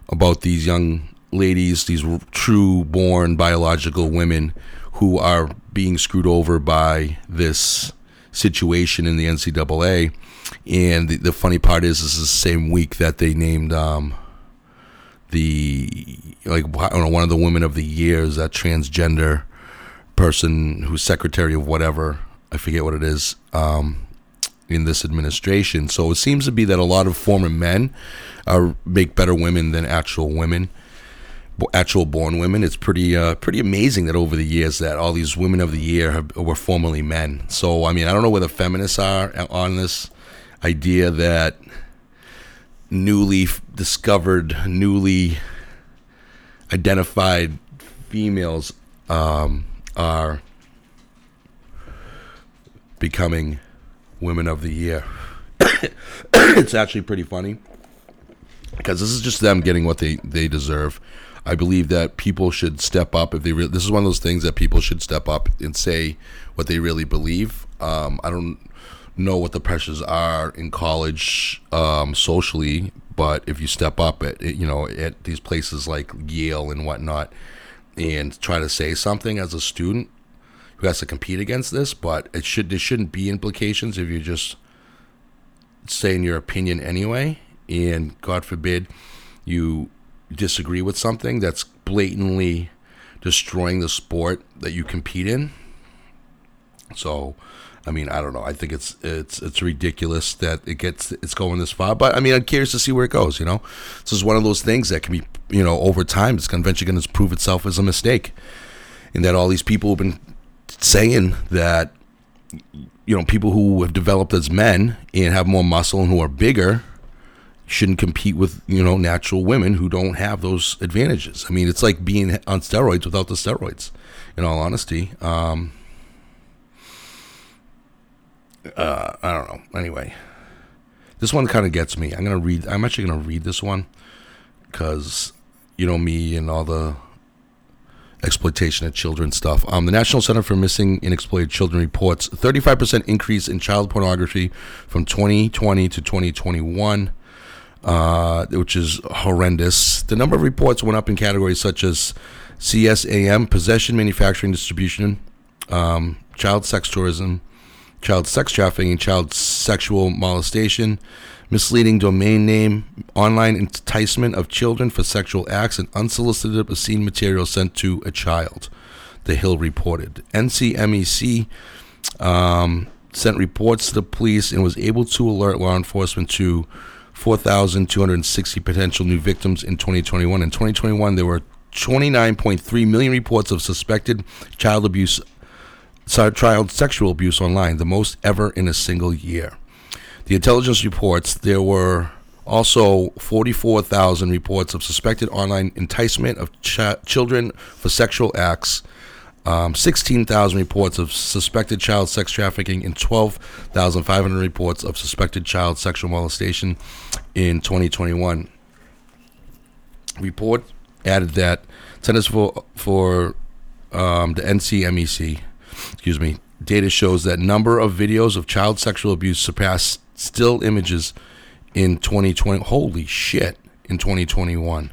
[SPEAKER 1] about these young ladies, these true born biological women who are being screwed over by this situation in the NCAA. And the, the funny part is, this is the same week that they named um, the like I don't know one of the women of the year is that transgender person who's secretary of whatever I forget what it is um, in this administration. So it seems to be that a lot of former men are make better women than actual women, actual born women. It's pretty uh, pretty amazing that over the years that all these women of the year have, were formerly men. So I mean I don't know where the feminists are on this idea that newly discovered, newly identified females um, are becoming women of the year. it's actually pretty funny because this is just them getting what they, they deserve. I believe that people should step up if they. Re- this is one of those things that people should step up and say what they really believe. Um, I don't know what the pressures are in college um, socially, but if you step up at you know at these places like Yale and whatnot, and try to say something as a student who has to compete against this, but it should there shouldn't be implications if you're just saying your opinion anyway, and God forbid you disagree with something that's blatantly destroying the sport that you compete in. So, I mean, I don't know. I think it's it's it's ridiculous that it gets it's going this far. But I mean, I'm curious to see where it goes. You know, this is one of those things that can be you know over time it's eventually going to prove itself as a mistake, and that all these people have been saying that you know people who have developed as men and have more muscle and who are bigger shouldn't compete with you know natural women who don't have those advantages. I mean, it's like being on steroids without the steroids. In all honesty, um, uh, I don't know. Anyway, this one kind of gets me. I'm gonna read. I'm actually gonna read this one because you know me and all the exploitation of children stuff. Um, the National Center for Missing and Exploited Children reports 35% increase in child pornography from 2020 to 2021 uh, which is horrendous. The number of reports went up in categories such as CSAM, possession, manufacturing, distribution, um, child sex tourism, child sex trafficking, child sexual molestation, misleading domain name, online enticement of children for sexual acts, and unsolicited obscene material sent to a child. The Hill reported. NCMEC um, sent reports to the police and was able to alert law enforcement to 4,260 potential new victims in 2021. In 2021, there were 29.3 million reports of suspected child abuse, child sexual abuse online, the most ever in a single year. The intelligence reports there were also 44,000 reports of suspected online enticement of ch- children for sexual acts, um, 16,000 reports of suspected child sex trafficking, and 12,500 reports of suspected child sexual molestation in 2021. Report added that Centers for for um, the NCMEC, excuse me, data shows that number of videos of child sexual abuse surpassed still images in 2020. Holy shit! In 2021,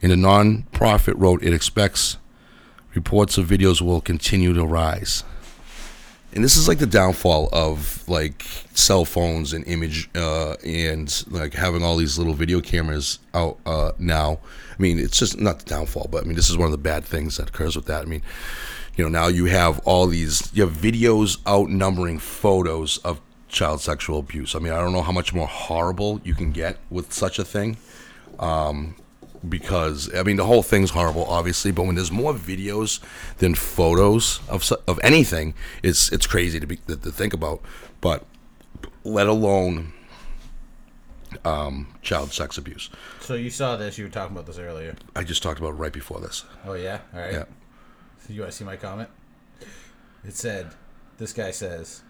[SPEAKER 1] and the non-profit wrote it expects reports of videos will continue to rise. And this is like the downfall of like cell phones and image uh, and like having all these little video cameras out uh, now. I mean, it's just not the downfall, but I mean, this is one of the bad things that occurs with that. I mean, you know, now you have all these, you have videos outnumbering photos of child sexual abuse. I mean, I don't know how much more horrible you can get with such a thing. Um, because I mean the whole thing's horrible, obviously. But when there's more videos than photos of of anything, it's it's crazy to be to, to think about. But let alone um, child sex abuse.
[SPEAKER 2] So you saw this. You were talking about this earlier.
[SPEAKER 1] I just talked about it right before this.
[SPEAKER 2] Oh yeah. All right.
[SPEAKER 1] Yeah.
[SPEAKER 2] So you want to see my comment? It said, "This guy says,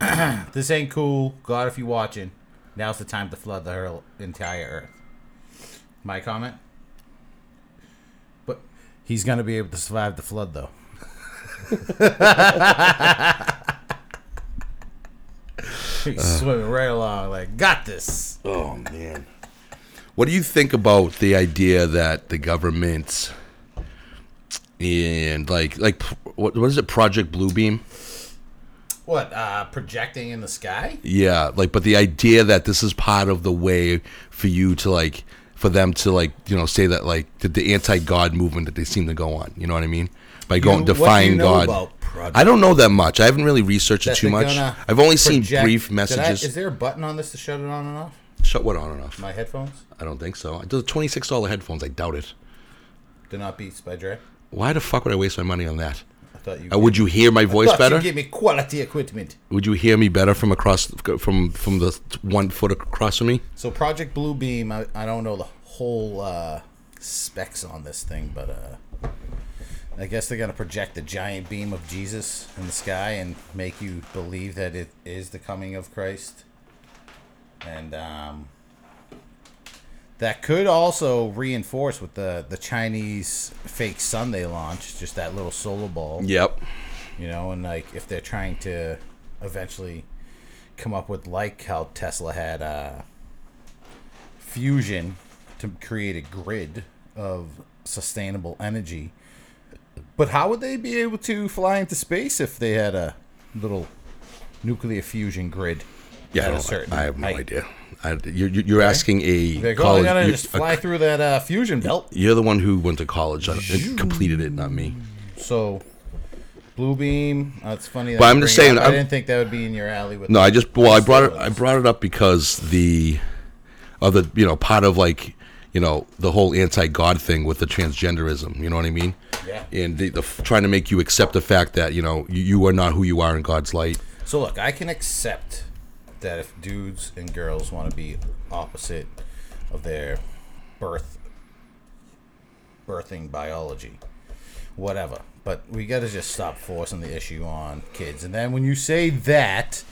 [SPEAKER 2] this ain't cool. God, if you watching, now's the time to flood the hurl- entire earth." My comment. But he's gonna be able to survive the flood, though. He's uh. swimming right along, like got this.
[SPEAKER 1] Oh man. What do you think about the idea that the government and like like what what is it Project Bluebeam?
[SPEAKER 2] What? Uh, projecting in the sky?
[SPEAKER 1] Yeah, like but the idea that this is part of the way for you to like for them to like you know say that like the, the anti-god movement that they seem to go on. You know what I mean? By going
[SPEAKER 2] what do you
[SPEAKER 1] defying
[SPEAKER 2] know
[SPEAKER 1] God.
[SPEAKER 2] about Project
[SPEAKER 1] I don't know that much. I haven't really researched it too much. I've only seen brief
[SPEAKER 2] Did I-
[SPEAKER 1] messages.
[SPEAKER 2] is there a button on this to shut it on and off?
[SPEAKER 1] Shut what on and off?
[SPEAKER 2] My headphones?
[SPEAKER 1] I don't think so. The twenty six dollar headphones. I doubt it.
[SPEAKER 2] Do not Beats by Dre.
[SPEAKER 1] Why the fuck would I waste my money on that?
[SPEAKER 2] You.
[SPEAKER 1] Uh, would you hear my voice better?
[SPEAKER 2] You give me quality equipment.
[SPEAKER 1] Would you hear me better from across from from the one foot across from me?
[SPEAKER 2] So Project Bluebeam, I, I don't know the whole uh, specs on this thing, but uh, I guess they're gonna project a giant beam of Jesus in the sky and make you believe that it is the coming of Christ, and um, that could also reinforce with the the Chinese fake sun they launched, just that little solar ball
[SPEAKER 1] Yep.
[SPEAKER 2] you know and like if they're trying to eventually come up with like how tesla had uh, fusion to create a grid of sustainable energy but how would they be able to fly into space if they had a little nuclear fusion grid
[SPEAKER 1] Yeah, I,
[SPEAKER 2] at a certain
[SPEAKER 1] I have no
[SPEAKER 2] height?
[SPEAKER 1] idea. I, you're, you're asking a
[SPEAKER 2] They're
[SPEAKER 1] college.
[SPEAKER 2] Going
[SPEAKER 1] on
[SPEAKER 2] just fly a, through that uh, fusion belt.
[SPEAKER 1] You're the one who went to college uh, and completed it, not me.
[SPEAKER 2] So, blue beam. That's uh, funny. That
[SPEAKER 1] but I'm just saying,
[SPEAKER 2] i didn't think that would be in your alley with
[SPEAKER 1] No, I just well, I brought it. I brought it up because the other, you know, part of like, you know, the whole anti-God thing with the transgenderism. You know what I mean?
[SPEAKER 2] Yeah.
[SPEAKER 1] And the, the trying to make you accept the fact that you know you, you are not who you are in God's light.
[SPEAKER 2] So look, I can accept that if dudes and girls want to be opposite of their birth birthing biology, whatever. But we got to just stop forcing the issue on kids. And then when you say that,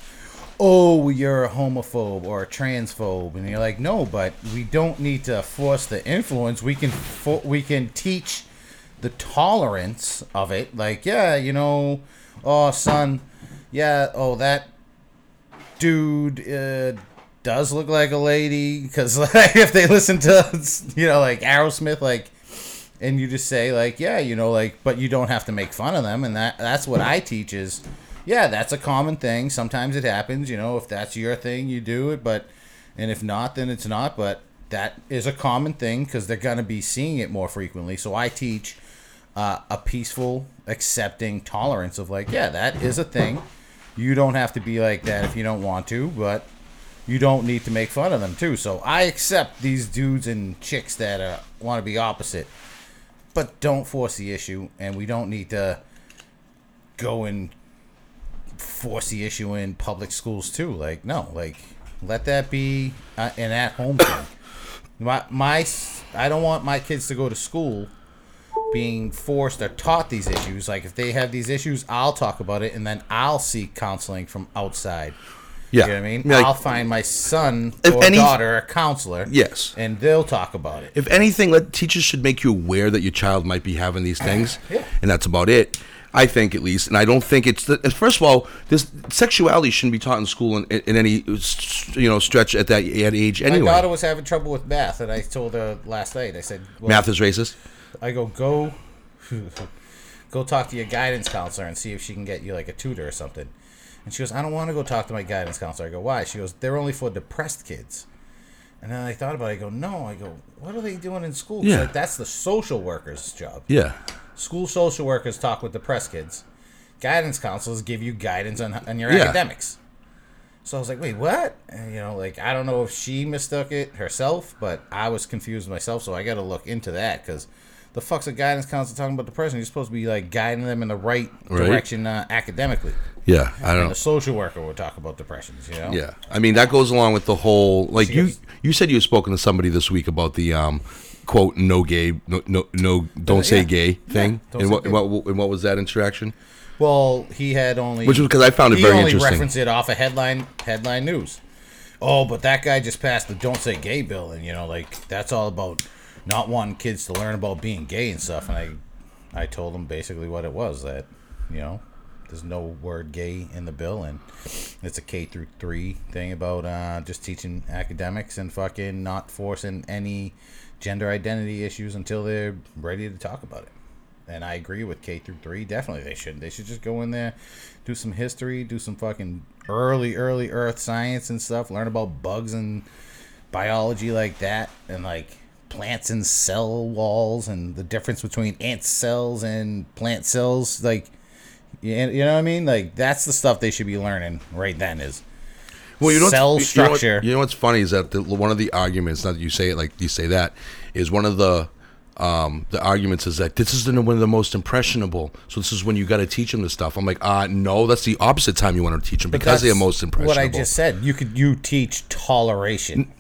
[SPEAKER 2] oh, you're a homophobe or a transphobe, and you're like, no, but we don't need to force the influence. We can fo- we can teach the tolerance of it. Like, yeah, you know, oh, son, yeah, oh, that dude uh, does look like a lady because like, if they listen to you know like Aerosmith like and you just say like yeah you know like but you don't have to make fun of them and that that's what I teach is yeah, that's a common thing. Sometimes it happens. You know, if that's your thing, you do it. But and if not, then it's not. But that is a common thing because they're gonna be seeing it more frequently. So I teach uh, a peaceful, accepting tolerance of like, yeah, that is a thing. You don't have to be like that if you don't want to, but you don't need to make fun of them too. So I accept these dudes and chicks that uh, want to be opposite, but don't force the issue, and we don't need to go and force the issue in public schools too. Like no, like let that be uh, an at-home thing. My my I don't want my kids to go to school being forced or taught these issues. Like if they have these issues, I'll talk about it, and then I'll seek counseling from outside.
[SPEAKER 1] Yeah.
[SPEAKER 2] You know what I mean?
[SPEAKER 1] Like,
[SPEAKER 2] I'll find my son or
[SPEAKER 1] any-
[SPEAKER 2] daughter a counselor.
[SPEAKER 1] Yes.
[SPEAKER 2] And they'll talk about it.
[SPEAKER 1] if anything, let teachers should make you aware that your child might be having these things,
[SPEAKER 2] Yeah.
[SPEAKER 1] and that's about it. I think at least, and I don't think it's the. First of all, this sexuality shouldn't be taught in school in, in any you know stretch at that at age Anyway, My
[SPEAKER 2] daughter was having trouble with math, and I told her last night. I said, well,
[SPEAKER 1] Math is racist.
[SPEAKER 2] I go go go talk to your guidance counselor and see if she can get you like a tutor or something. And she goes, I don't want to go talk to my guidance counselor. I go, why? She goes, they're only for depressed kids. And then I thought about it. I go, no. I go, what are they doing in school?
[SPEAKER 1] Yeah.
[SPEAKER 2] Like, that's the social worker's job.
[SPEAKER 1] Yeah,
[SPEAKER 2] School social workers talk with depressed kids. Guidance counselors give you guidance on, on your
[SPEAKER 1] Yeah.
[SPEAKER 2] academics. So I was like, wait, what? And, you know, like, I don't know if she mistook it herself, but I was confused myself. So I got to look into that because the fuck's a guidance counselor talking about depression? You're supposed to be like guiding them in the right,
[SPEAKER 1] Right.
[SPEAKER 2] direction uh, academically.
[SPEAKER 1] yeah. I don't.
[SPEAKER 2] the social worker would talk about depressions, you know?
[SPEAKER 1] Yeah, I mean that goes along with the whole like you you said you had spoken to somebody this week about the um quote no gay no no, no don't say
[SPEAKER 2] yeah.
[SPEAKER 1] gay thing
[SPEAKER 2] don't
[SPEAKER 1] and
[SPEAKER 2] say
[SPEAKER 1] what,
[SPEAKER 2] gay.
[SPEAKER 1] what and what was that interaction?
[SPEAKER 2] Well, he had only
[SPEAKER 1] Which was because I found it
[SPEAKER 2] he
[SPEAKER 1] very
[SPEAKER 2] only
[SPEAKER 1] interesting.
[SPEAKER 2] referenced it off a headline headline news. Oh, but that guy just passed the "Don't Say Gay" bill, and you know, like that's all about not wanting kids to learn about being gay and stuff. And I, I told them basically what it was that, you know, there's no word "gay" in the bill, and it's a K through three thing about uh, just teaching academics and fucking not forcing any gender identity issues until they're ready to talk about it. And I agree with K through three. Definitely, they should. They should just go in there, do some history, do some fucking early, early Earth science and stuff. Learn about bugs and biology like that, and like plants and cell walls, and the difference between ant cells and plant cells. Like, you you know what I mean? Like that's the stuff they should be learning right then. Is
[SPEAKER 1] Well, you know, what's-
[SPEAKER 2] cell
[SPEAKER 1] you know what-
[SPEAKER 2] structure.
[SPEAKER 1] You know, what's funny is that the, one of the arguments, not that you say it like you say that, is one of the um, the arguments is that this is the, one of the most impressionable. So this is when you got to teach them this stuff. I'm like, uh no, that's the opposite time you want to teach them because they are most impressionable.
[SPEAKER 2] What I just said, you could you teach toleration.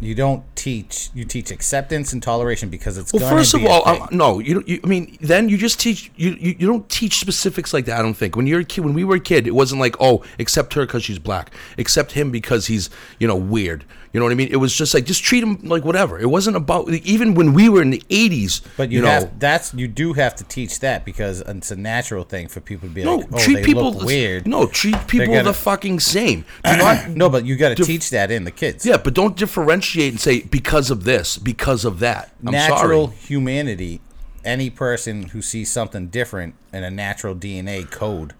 [SPEAKER 2] You don't teach. You teach acceptance and toleration because it's.
[SPEAKER 1] Well, first of all, uh, no, you, don't- you. I mean, then you just teach. You, you you don't teach specifics like that. I don't think. When you're a kid, when we were a kid, it wasn't like, oh, accept her because she's black, accept him because he's you know weird. You know what I mean? It was just like just treat them like whatever. It wasn't about even when we were in the '80s.
[SPEAKER 2] But you,
[SPEAKER 1] know,
[SPEAKER 2] have that's you do have to teach that because it's a natural thing for people to be
[SPEAKER 1] no
[SPEAKER 2] like, oh,
[SPEAKER 1] treat
[SPEAKER 2] they
[SPEAKER 1] people
[SPEAKER 2] look weird.
[SPEAKER 1] No, treat people
[SPEAKER 2] gonna-
[SPEAKER 1] the fucking same. Not
[SPEAKER 2] no, but you got to
[SPEAKER 1] Dif-
[SPEAKER 2] teach that in the kids.
[SPEAKER 1] Yeah, but don't differentiate and say because of this, because of that. I'm
[SPEAKER 2] natural
[SPEAKER 1] sorry.
[SPEAKER 2] humanity. Any person who sees something different in a natural DNA code,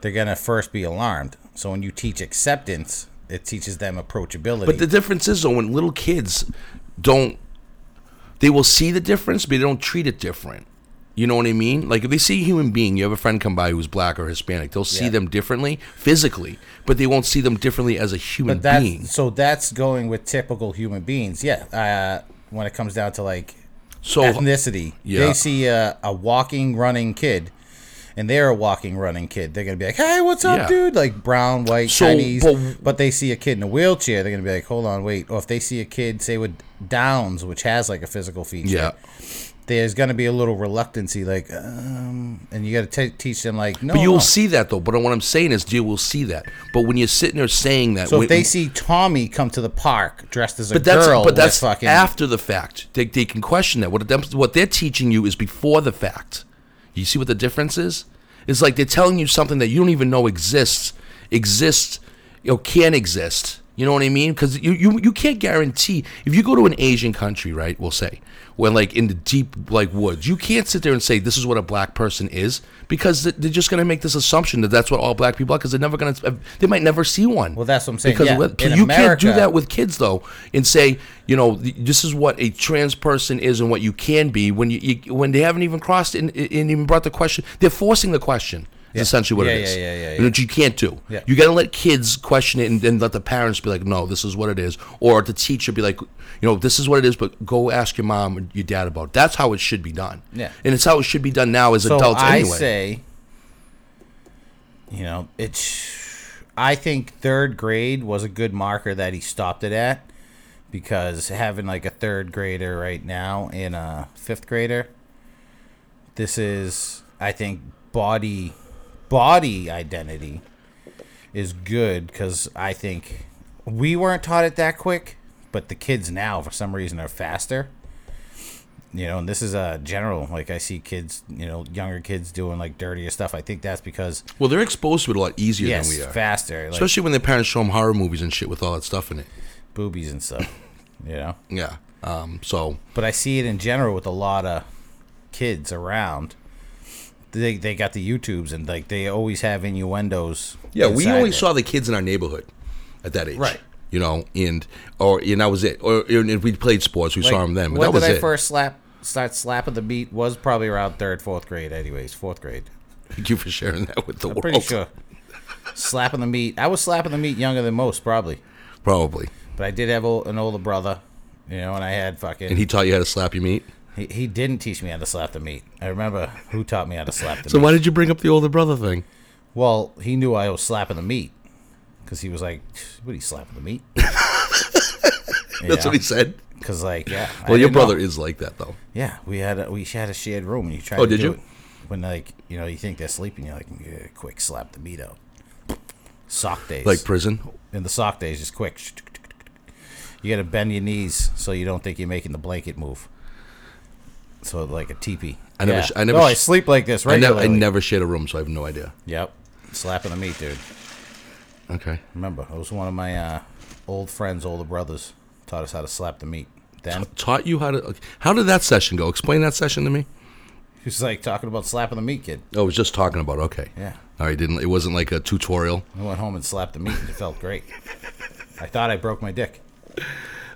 [SPEAKER 2] they're gonna first be alarmed. So when you teach acceptance, it teaches them approachability.
[SPEAKER 1] But the difference is though when little kids don't they will see the difference, but they don't treat it different. You know what I mean? Like if they see a human being, you have a friend come by who's black or Hispanic, they'll see
[SPEAKER 2] Yeah.
[SPEAKER 1] them differently physically, but they won't see them differently as a human
[SPEAKER 2] But that's
[SPEAKER 1] being.
[SPEAKER 2] so that's going with typical human beings. Yeah. Uh, when it comes down to like
[SPEAKER 1] So
[SPEAKER 2] ethnicity,
[SPEAKER 1] Yeah.
[SPEAKER 2] they see a, a walking, running kid, and they're a walking, running kid. They're gonna be like, "Hey, what's up,
[SPEAKER 1] Yeah.
[SPEAKER 2] dude?" Like brown, white,
[SPEAKER 1] So,
[SPEAKER 2] Chinese.
[SPEAKER 1] but-
[SPEAKER 2] But, they see a kid in a wheelchair, they're gonna be like, "Hold on, wait." Or if they see a kid, say with Downs, which has like a physical feature,
[SPEAKER 1] yeah.
[SPEAKER 2] there's gonna be a little reluctancy, like, um, and you got to teach them like, no.
[SPEAKER 1] But you'll
[SPEAKER 2] no.
[SPEAKER 1] see that though. But what I'm saying is, you will see that. But when you're sitting there saying that,
[SPEAKER 2] So
[SPEAKER 1] when-
[SPEAKER 2] if they see Tommy come to the park dressed as a
[SPEAKER 1] but that's
[SPEAKER 2] girl,
[SPEAKER 1] but that's
[SPEAKER 2] fucking
[SPEAKER 1] after the fact. They, they can question that. What what they're teaching you is before the fact. You see what the difference is? It's like they're telling you something that you don't even know exists, exists, you know, can exist, You know what I mean? Because you, you you can't guarantee if you go to an Asian country, right? We'll say, where like in the deep like woods, you can't sit there and say this is what a black person is because they're just going to make this assumption that that's what all black people are because they're never going to. Uh, they might never see one.
[SPEAKER 2] Well, that's what I'm saying,
[SPEAKER 1] Because
[SPEAKER 2] yeah.
[SPEAKER 1] of what-
[SPEAKER 2] In
[SPEAKER 1] you can't do that with kids though, and say you know this is what a trans person is and what you can be when you, you when they haven't even crossed and, and even brought the question. They're forcing the question. Is essentially what
[SPEAKER 2] Yeah,
[SPEAKER 1] it
[SPEAKER 2] yeah,
[SPEAKER 1] is.
[SPEAKER 2] yeah, yeah,
[SPEAKER 1] And Which you can't do.
[SPEAKER 2] Yeah.
[SPEAKER 1] You got to let kids question it and then let the parents be like, no, this is what it is. Or the teacher be like, you know, this is what it is, but go ask your mom and your dad about it. That's how it should be done.
[SPEAKER 2] Yeah.
[SPEAKER 1] And it's how it should be done now as
[SPEAKER 2] So
[SPEAKER 1] adults
[SPEAKER 2] I
[SPEAKER 1] anyway.
[SPEAKER 2] say, you know, it's. I think third grade was a good marker that he stopped it at, because having like a third grader right now and a fifth grader, this is I think body, body identity, is good because I think we weren't taught it that quick, but the kids now for some reason are faster you know, and this is a general. Like I see kids, you know, younger kids doing like dirtier stuff. I think that's because
[SPEAKER 1] well, they're exposed to it a lot easier
[SPEAKER 2] yes,
[SPEAKER 1] than we are.
[SPEAKER 2] faster, like
[SPEAKER 1] Especially when their parents show them horror movies and shit with all that stuff in it.
[SPEAKER 2] boobies and stuff. You know,
[SPEAKER 1] Yeah. Um, so,
[SPEAKER 2] but I see it in general with a lot of kids around. They they got the YouTubes and like they always have innuendos.
[SPEAKER 1] yeah, we only
[SPEAKER 2] it.
[SPEAKER 1] saw the kids in our neighborhood at that age.
[SPEAKER 2] Right.
[SPEAKER 1] You know, and or and that was it. Or and if we played sports, we
[SPEAKER 2] Like,
[SPEAKER 1] saw them then. But
[SPEAKER 2] when
[SPEAKER 1] that was
[SPEAKER 2] did I
[SPEAKER 1] it.
[SPEAKER 2] first slap start slapping the beat? Was probably around third, fourth grade. Anyways, fourth grade.
[SPEAKER 1] Thank you for sharing that with the world.
[SPEAKER 2] Pretty sure. slapping the meat. I was slapping the meat younger than most, probably.
[SPEAKER 1] Probably.
[SPEAKER 2] But I did have an older brother, you know, and I had fucking.
[SPEAKER 1] And he taught you how to slap your meat.
[SPEAKER 2] He, he didn't teach me how to slap the meat. I remember who taught me how to slap the
[SPEAKER 1] So
[SPEAKER 2] meat.
[SPEAKER 1] So why did you bring up the older brother thing?
[SPEAKER 2] well, he knew I was slapping the meat because he was like, "What are you slapping the meat?"
[SPEAKER 1] That's what he said.
[SPEAKER 2] Because like, yeah.
[SPEAKER 1] Well, your
[SPEAKER 2] didn't know.
[SPEAKER 1] brother is like that though.
[SPEAKER 2] Yeah, we had a, we had a shared room, and you tried.
[SPEAKER 1] Oh,
[SPEAKER 2] to
[SPEAKER 1] did
[SPEAKER 2] do
[SPEAKER 1] you?
[SPEAKER 2] It when like you know you think they're sleeping, you're like, yeah, quick slap the meat out. Sock days,
[SPEAKER 1] Like prison.
[SPEAKER 2] in the sock days, just quick. You got to bend your knees so you don't think you're making the blanket move. So like a teepee.
[SPEAKER 1] I never
[SPEAKER 2] Yeah.
[SPEAKER 1] sh- I never
[SPEAKER 2] No, I
[SPEAKER 1] sh-
[SPEAKER 2] sleep like this
[SPEAKER 1] I never,
[SPEAKER 2] regularly.
[SPEAKER 1] I never shared a room, so I have no idea.
[SPEAKER 2] Yep, slapping the meat, dude.
[SPEAKER 1] Okay.
[SPEAKER 2] Remember, it was one of my uh, old friends, older brothers, taught us how to slap the meat. Then
[SPEAKER 1] Taught you how to. How did that session go? Explain that session to me.
[SPEAKER 2] he was like talking about slapping the meat, kid.
[SPEAKER 1] Oh, I was just talking about. Okay.
[SPEAKER 2] Yeah.
[SPEAKER 1] All right. Didn't. It wasn't like a tutorial.
[SPEAKER 2] I went home and slapped the meat, and it felt great. I thought I broke my dick.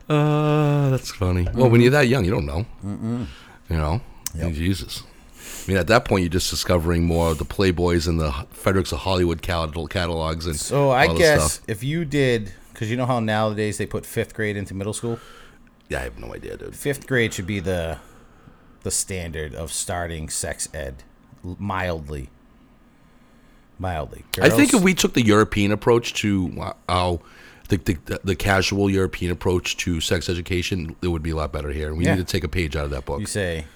[SPEAKER 1] Uh, that's funny. Well, when you're that young, you don't know. You know. Jesus. I mean, at that point, you're just discovering more of the Playboys and the Fredericks of Hollywood catalogs and.
[SPEAKER 2] So I guess
[SPEAKER 1] stuff.
[SPEAKER 2] if you did, because you know how nowadays they put fifth grade into middle school.
[SPEAKER 1] Yeah, I have no idea, dude.
[SPEAKER 2] Fifth grade should be the the standard of starting sex ed, mildly. Mildly.
[SPEAKER 1] I think if we took the European approach to uh, how the, the the casual European approach to sex education, it would be a lot better here. And We
[SPEAKER 2] Yeah.
[SPEAKER 1] need to take a page out of that book.
[SPEAKER 2] You say,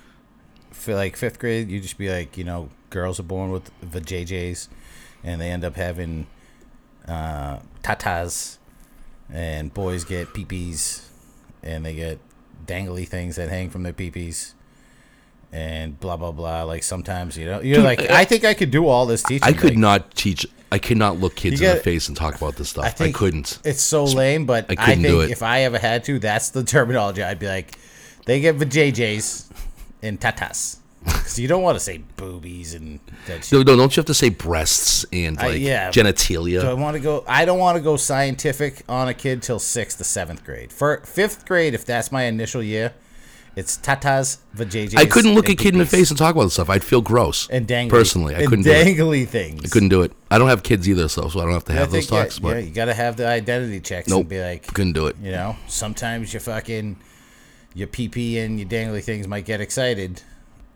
[SPEAKER 2] for like fifth grade, you just be like, you know, girls are born with the JJs, and they end up having uh, tatas, and boys get peepees, and they get dangly things that hang from their peepees, and blah blah blah. Like sometimes, you know, you're
[SPEAKER 1] Dude,
[SPEAKER 2] like,
[SPEAKER 1] I-
[SPEAKER 2] I, think I could do all this teaching.
[SPEAKER 1] I could
[SPEAKER 2] like,
[SPEAKER 1] not teach. I could not look kids
[SPEAKER 2] You
[SPEAKER 1] in the face and talk about this stuff.
[SPEAKER 2] I
[SPEAKER 1] I, couldn't.
[SPEAKER 2] It's so lame, but
[SPEAKER 1] I
[SPEAKER 2] I, think if I ever had to, that's the terminology. I'd be like, they get vajayjays and tatas. Because you don't want to say boobies and that shit.
[SPEAKER 1] No, no, don't you have to say breasts and
[SPEAKER 2] I-
[SPEAKER 1] like
[SPEAKER 2] yeah.
[SPEAKER 1] genitalia?
[SPEAKER 2] Do I want to go? I don't want to go scientific on a kid till sixth to seventh grade. For fifth grade, if that's my initial year, it's tatas, vajayjays.
[SPEAKER 1] I couldn't look a kid in the face and talk about this stuff. I'd feel gross.
[SPEAKER 2] and dangly.
[SPEAKER 1] Personally, I
[SPEAKER 2] and
[SPEAKER 1] couldn't do it.
[SPEAKER 2] dangly things.
[SPEAKER 1] I couldn't do it. I don't have kids either, so so I don't have to have those
[SPEAKER 2] think, yeah,
[SPEAKER 1] talks. But
[SPEAKER 2] yeah, you got to have the identity checks
[SPEAKER 1] nope,
[SPEAKER 2] and be like,
[SPEAKER 1] couldn't do it.
[SPEAKER 2] You know, sometimes your fucking your PP and your dangly things might get excited,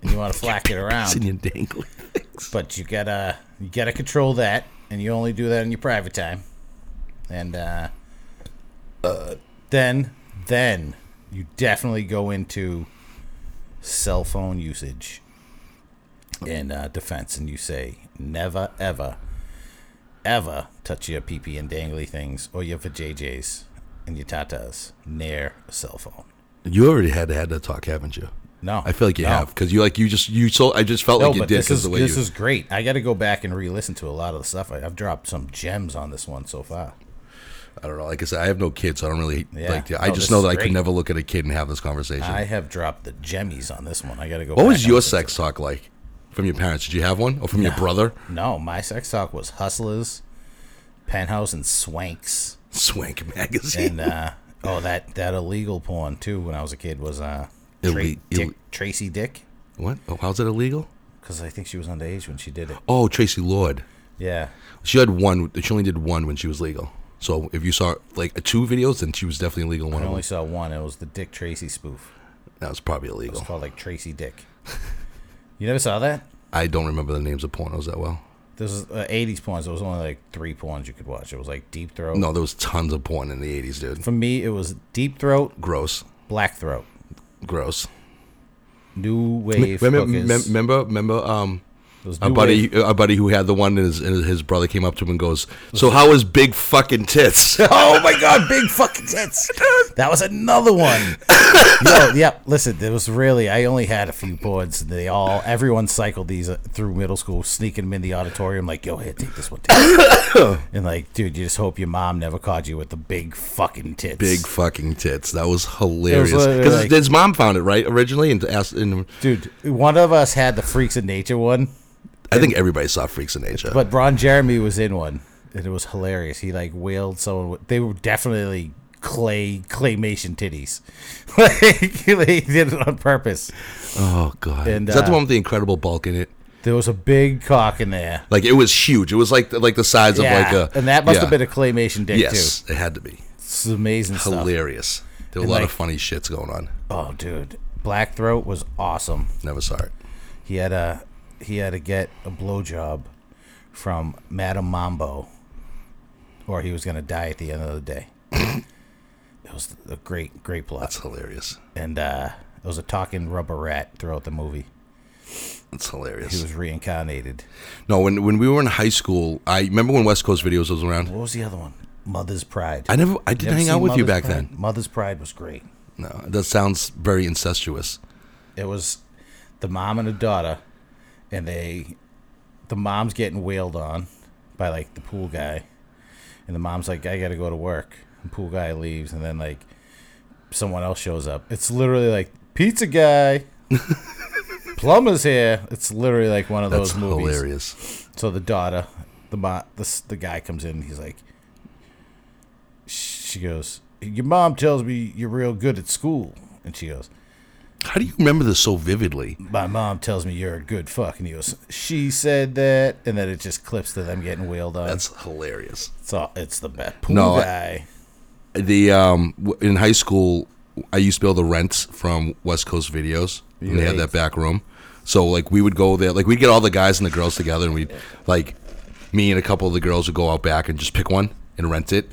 [SPEAKER 2] and you want to flack it around.
[SPEAKER 1] your dangly things.
[SPEAKER 2] But you gotta you gotta control that, and you only do that in your private time. And uh, then then you definitely go into cell phone usage in uh, defense, and you say never ever ever touch your PP and dangly things or your vajayjays and your tatas near a cell phone.
[SPEAKER 1] You already had had that talk, haven't you?
[SPEAKER 2] No,
[SPEAKER 1] I feel like you
[SPEAKER 2] no.
[SPEAKER 1] have because you like you just you so I just felt
[SPEAKER 2] No,
[SPEAKER 1] like you did
[SPEAKER 2] this is
[SPEAKER 1] the way
[SPEAKER 2] this
[SPEAKER 1] you.
[SPEAKER 2] is great. I got to go back and re-listen to a lot of the stuff. I, I've dropped some gems on this one so far.
[SPEAKER 1] I don't know. Like I said, I have no kids, so I don't really
[SPEAKER 2] Yeah.
[SPEAKER 1] like. I
[SPEAKER 2] No,
[SPEAKER 1] just know that I could never look at a kid and have this conversation.
[SPEAKER 2] I have dropped the jemmies on this one. I got to go.
[SPEAKER 1] what was your sex talk like from your parents? Did you have one, or from your brother?
[SPEAKER 2] No, my sex talk was Hustlers, Penthouse, and Swanks.
[SPEAKER 1] Swank magazine.
[SPEAKER 2] And uh, oh, that that illegal porn too. When I was a kid was uh, Tra-
[SPEAKER 1] Ille-
[SPEAKER 2] Dick,
[SPEAKER 1] ill-
[SPEAKER 2] Tracy Dick,
[SPEAKER 1] what? Oh, how's it illegal?
[SPEAKER 2] because I think she was underage when she did it.
[SPEAKER 1] Oh, Tracy Lord.
[SPEAKER 2] Yeah,
[SPEAKER 1] She had one. She only did one when she was legal. So if you saw like two videos, then she was definitely illegal. One
[SPEAKER 2] I only saw one. It was the Dick Tracy spoof.
[SPEAKER 1] That was probably illegal.
[SPEAKER 2] It was called like Tracy Dick. You never saw that?
[SPEAKER 1] I don't remember the names of pornos that well.
[SPEAKER 2] This is uh, 80s porns. There was only like three porns you could watch. It was like Deep Throat.
[SPEAKER 1] No, there was tons of porn in the '80s, dude.
[SPEAKER 2] For me, it was Deep Throat,
[SPEAKER 1] Gross,
[SPEAKER 2] Black Throat,
[SPEAKER 1] gross.
[SPEAKER 2] New Wave.
[SPEAKER 1] Remember, mem- remember, remember, um, a buddy,
[SPEAKER 2] Wave.
[SPEAKER 1] a buddy who had the one, and his, and his brother came up to him and goes, "So how is big fucking tits?"
[SPEAKER 2] Oh my god, big fucking tits. That was another one. Yo, yeah, listen, there was really I only had a few boards. They all everyone cycled these uh, through middle school, sneaking them in the auditorium like, "Yo, here, take this one." Take this. and like, dude, you just hope your mom never caught you with the big fucking tits.
[SPEAKER 1] big fucking tits. That was hilarious. Because
[SPEAKER 2] like-
[SPEAKER 1] his mom found it right originally, and asked. And
[SPEAKER 2] Dude, one of us had the Freaks of Nature one,
[SPEAKER 1] I think everybody saw Freaks of Nature.
[SPEAKER 2] but Ron Jeremy was in one, and it was hilarious. He like wailed someone. with- They were definitely clay claymation titties. like they did it on purpose.
[SPEAKER 1] oh god,
[SPEAKER 2] And,
[SPEAKER 1] is that the
[SPEAKER 2] uh,
[SPEAKER 1] one with the incredible bulk in it?
[SPEAKER 2] There was a big cock in there.
[SPEAKER 1] Like it was huge. It was like like the size of like a.
[SPEAKER 2] and that must
[SPEAKER 1] yeah.
[SPEAKER 2] have been a claymation dick
[SPEAKER 1] Yes, it had to be.
[SPEAKER 2] It's amazing stuff.
[SPEAKER 1] hilarious. There were
[SPEAKER 2] And,
[SPEAKER 1] a lot
[SPEAKER 2] like-
[SPEAKER 1] of funny shits going on.
[SPEAKER 2] Oh, dude, Black Throat was awesome.
[SPEAKER 1] Never saw it.
[SPEAKER 2] He had a he had to get a blowjob from Madame Mambo, or he was gonna die at the end of the day. it was a great, great plot,
[SPEAKER 1] That's hilarious.
[SPEAKER 2] and uh, it was a talking rubber rat throughout the movie.
[SPEAKER 1] That's hilarious.
[SPEAKER 2] He was reincarnated.
[SPEAKER 1] No, when when we were in high school, I remember when West Coast Videos was around.
[SPEAKER 2] What was the other one? Mother's Pride.
[SPEAKER 1] I never, I didn't hang out with you back
[SPEAKER 2] Pride?
[SPEAKER 1] then.
[SPEAKER 2] Mother's Pride was great.
[SPEAKER 1] No, that sounds very incestuous.
[SPEAKER 2] it was the mom and the daughter, and they, the mom's getting wailed on by like the pool guy, and the mom's like, "I gotta go to work." And pool guy leaves, and then like someone else shows up. It's literally like pizza guy, plumber's here. It's literally like one of
[SPEAKER 1] That's
[SPEAKER 2] those movies.
[SPEAKER 1] hilarious.
[SPEAKER 2] So the daughter, the mo- the the guy comes in. He's like, she goes, "Your mom tells me you're real good at school," and she goes.
[SPEAKER 1] How do you remember this so vividly?
[SPEAKER 2] my mom tells me you're a good fuck. And he goes, she said that. And then it just clips to them getting wheeled on.
[SPEAKER 1] That's hilarious.
[SPEAKER 2] it's, all, it's the best. Pool
[SPEAKER 1] No,
[SPEAKER 2] guy.
[SPEAKER 1] The um in high school, I used to be able to rent from West Coast Videos, and they had that back room. So like we would go there, like we'd get all the guys and the girls together, and we'd like me and a couple of the girls would go out back and just pick one and rent it,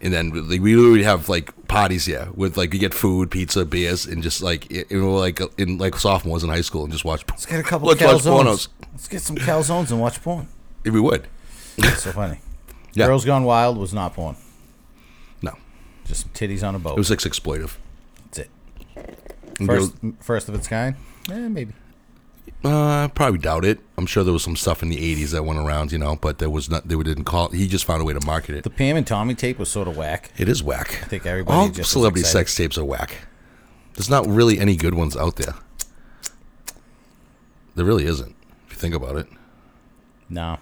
[SPEAKER 1] and then like, we would have like parties, yeah, with like we get food, pizza, beers, and just like it, it like in like sophomores in high school and just watch.
[SPEAKER 2] Let's get a couple
[SPEAKER 1] Let's watch
[SPEAKER 2] calzones.
[SPEAKER 1] pornos.
[SPEAKER 2] Let's get some calzones and watch porn.
[SPEAKER 1] If we would,
[SPEAKER 2] It's so funny.
[SPEAKER 1] Yeah.
[SPEAKER 2] Girls Gone Wild was not porn.
[SPEAKER 1] no,
[SPEAKER 2] Just some titties on a boat.
[SPEAKER 1] it was like exploitive.
[SPEAKER 2] That's it. First,
[SPEAKER 1] girls-
[SPEAKER 2] first of its kind? Eh, maybe.
[SPEAKER 1] Uh, I probably doubt it. I'm sure there was some stuff in the '80s that went around, you know, but there was not. They didn't call. He just found a way to market it.
[SPEAKER 2] The Pam and Tommy tape was sort of whack.
[SPEAKER 1] It is whack. I
[SPEAKER 2] think everybody
[SPEAKER 1] all
[SPEAKER 2] just
[SPEAKER 1] celebrity sex tapes are whack. There's not really any good ones out there. There really isn't. If you think about it,
[SPEAKER 2] No.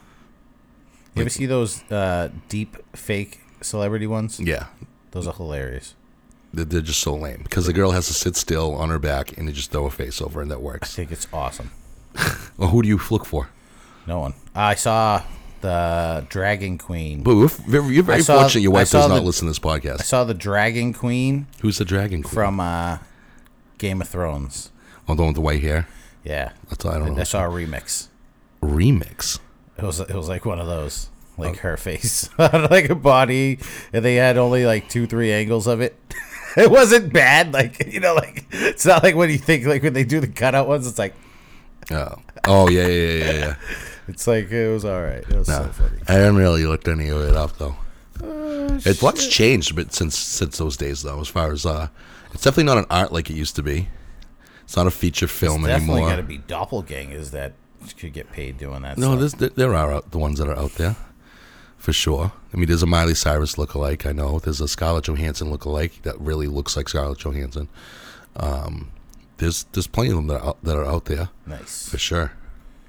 [SPEAKER 2] You ever see those uh, deep fake celebrity ones?
[SPEAKER 1] yeah,
[SPEAKER 2] Those are hilarious.
[SPEAKER 1] They're, just so lame because the girl has to sit still on her back and they just throw her face over, and that works.
[SPEAKER 2] I
[SPEAKER 1] works.
[SPEAKER 2] think it's awesome.
[SPEAKER 1] Well, who do you look for?
[SPEAKER 2] No one. I saw the Dragon Queen.
[SPEAKER 1] But we're very, you're very
[SPEAKER 2] I saw-
[SPEAKER 1] fortunate. Your
[SPEAKER 2] I
[SPEAKER 1] wife
[SPEAKER 2] saw
[SPEAKER 1] does not
[SPEAKER 2] the-
[SPEAKER 1] listen to this podcast.
[SPEAKER 2] I
[SPEAKER 1] podcast.
[SPEAKER 2] saw the Dragon Queen
[SPEAKER 1] Who's the dragon queen?
[SPEAKER 2] from uh, Game of Thrones.
[SPEAKER 1] oh, the one with the white hair.
[SPEAKER 2] Yeah,
[SPEAKER 1] That's I don't know.
[SPEAKER 2] I
[SPEAKER 1] know.
[SPEAKER 2] saw a remix.
[SPEAKER 1] Remix.
[SPEAKER 2] It was it was like one of those, like her face, like a body, and they had only like two three angles of it. it wasn't bad, like you know, like it's not like when you think like when they do the cutout ones, it's like
[SPEAKER 1] Oh, oh yeah, yeah, yeah, yeah. yeah.
[SPEAKER 2] it's like it was all right. It was
[SPEAKER 1] No,
[SPEAKER 2] so funny.
[SPEAKER 1] I haven't really looked any of it up though.
[SPEAKER 2] Uh,
[SPEAKER 1] It what's changed a bit since since those days though. As far as uh, it's definitely not an art like it used to be. It's not a feature film
[SPEAKER 2] Definitely
[SPEAKER 1] anymore.
[SPEAKER 2] got to be doppelgangers that could get paid doing that.
[SPEAKER 1] no, there- there are out- the ones that are out there. For sure. I mean, there's a Miley Cyrus lookalike. I know there's a Scarlett Johansson lookalike that really looks like Scarlett Johansson. Um, there's there's plenty of them that are out, that are out there
[SPEAKER 2] Nice.
[SPEAKER 1] for sure.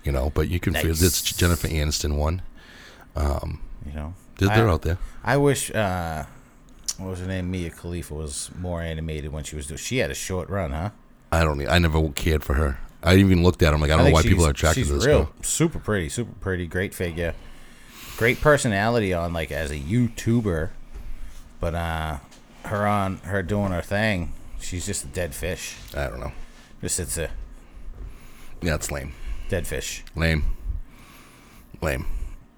[SPEAKER 1] You know, but you can feel
[SPEAKER 2] Nice.
[SPEAKER 1] it's Jennifer Aniston one.
[SPEAKER 2] You know,
[SPEAKER 1] They're, they're
[SPEAKER 2] I-
[SPEAKER 1] out there.
[SPEAKER 2] I wish. uh What was her name? Mia Khalifa was more animated when she was doing. She had a short run, huh?
[SPEAKER 1] I don't. I never cared for her. I even looked at them like I don't know why people are attracted to this
[SPEAKER 2] real,
[SPEAKER 1] girl.
[SPEAKER 2] super pretty, super pretty, great figure, great personality on like as a YouTuber, but uh, her on her doing her thing, she's just a dead fish.
[SPEAKER 1] I don't know.
[SPEAKER 2] Just it's a
[SPEAKER 1] Yeah, it's lame.
[SPEAKER 2] dead fish.
[SPEAKER 1] Lame. Lame.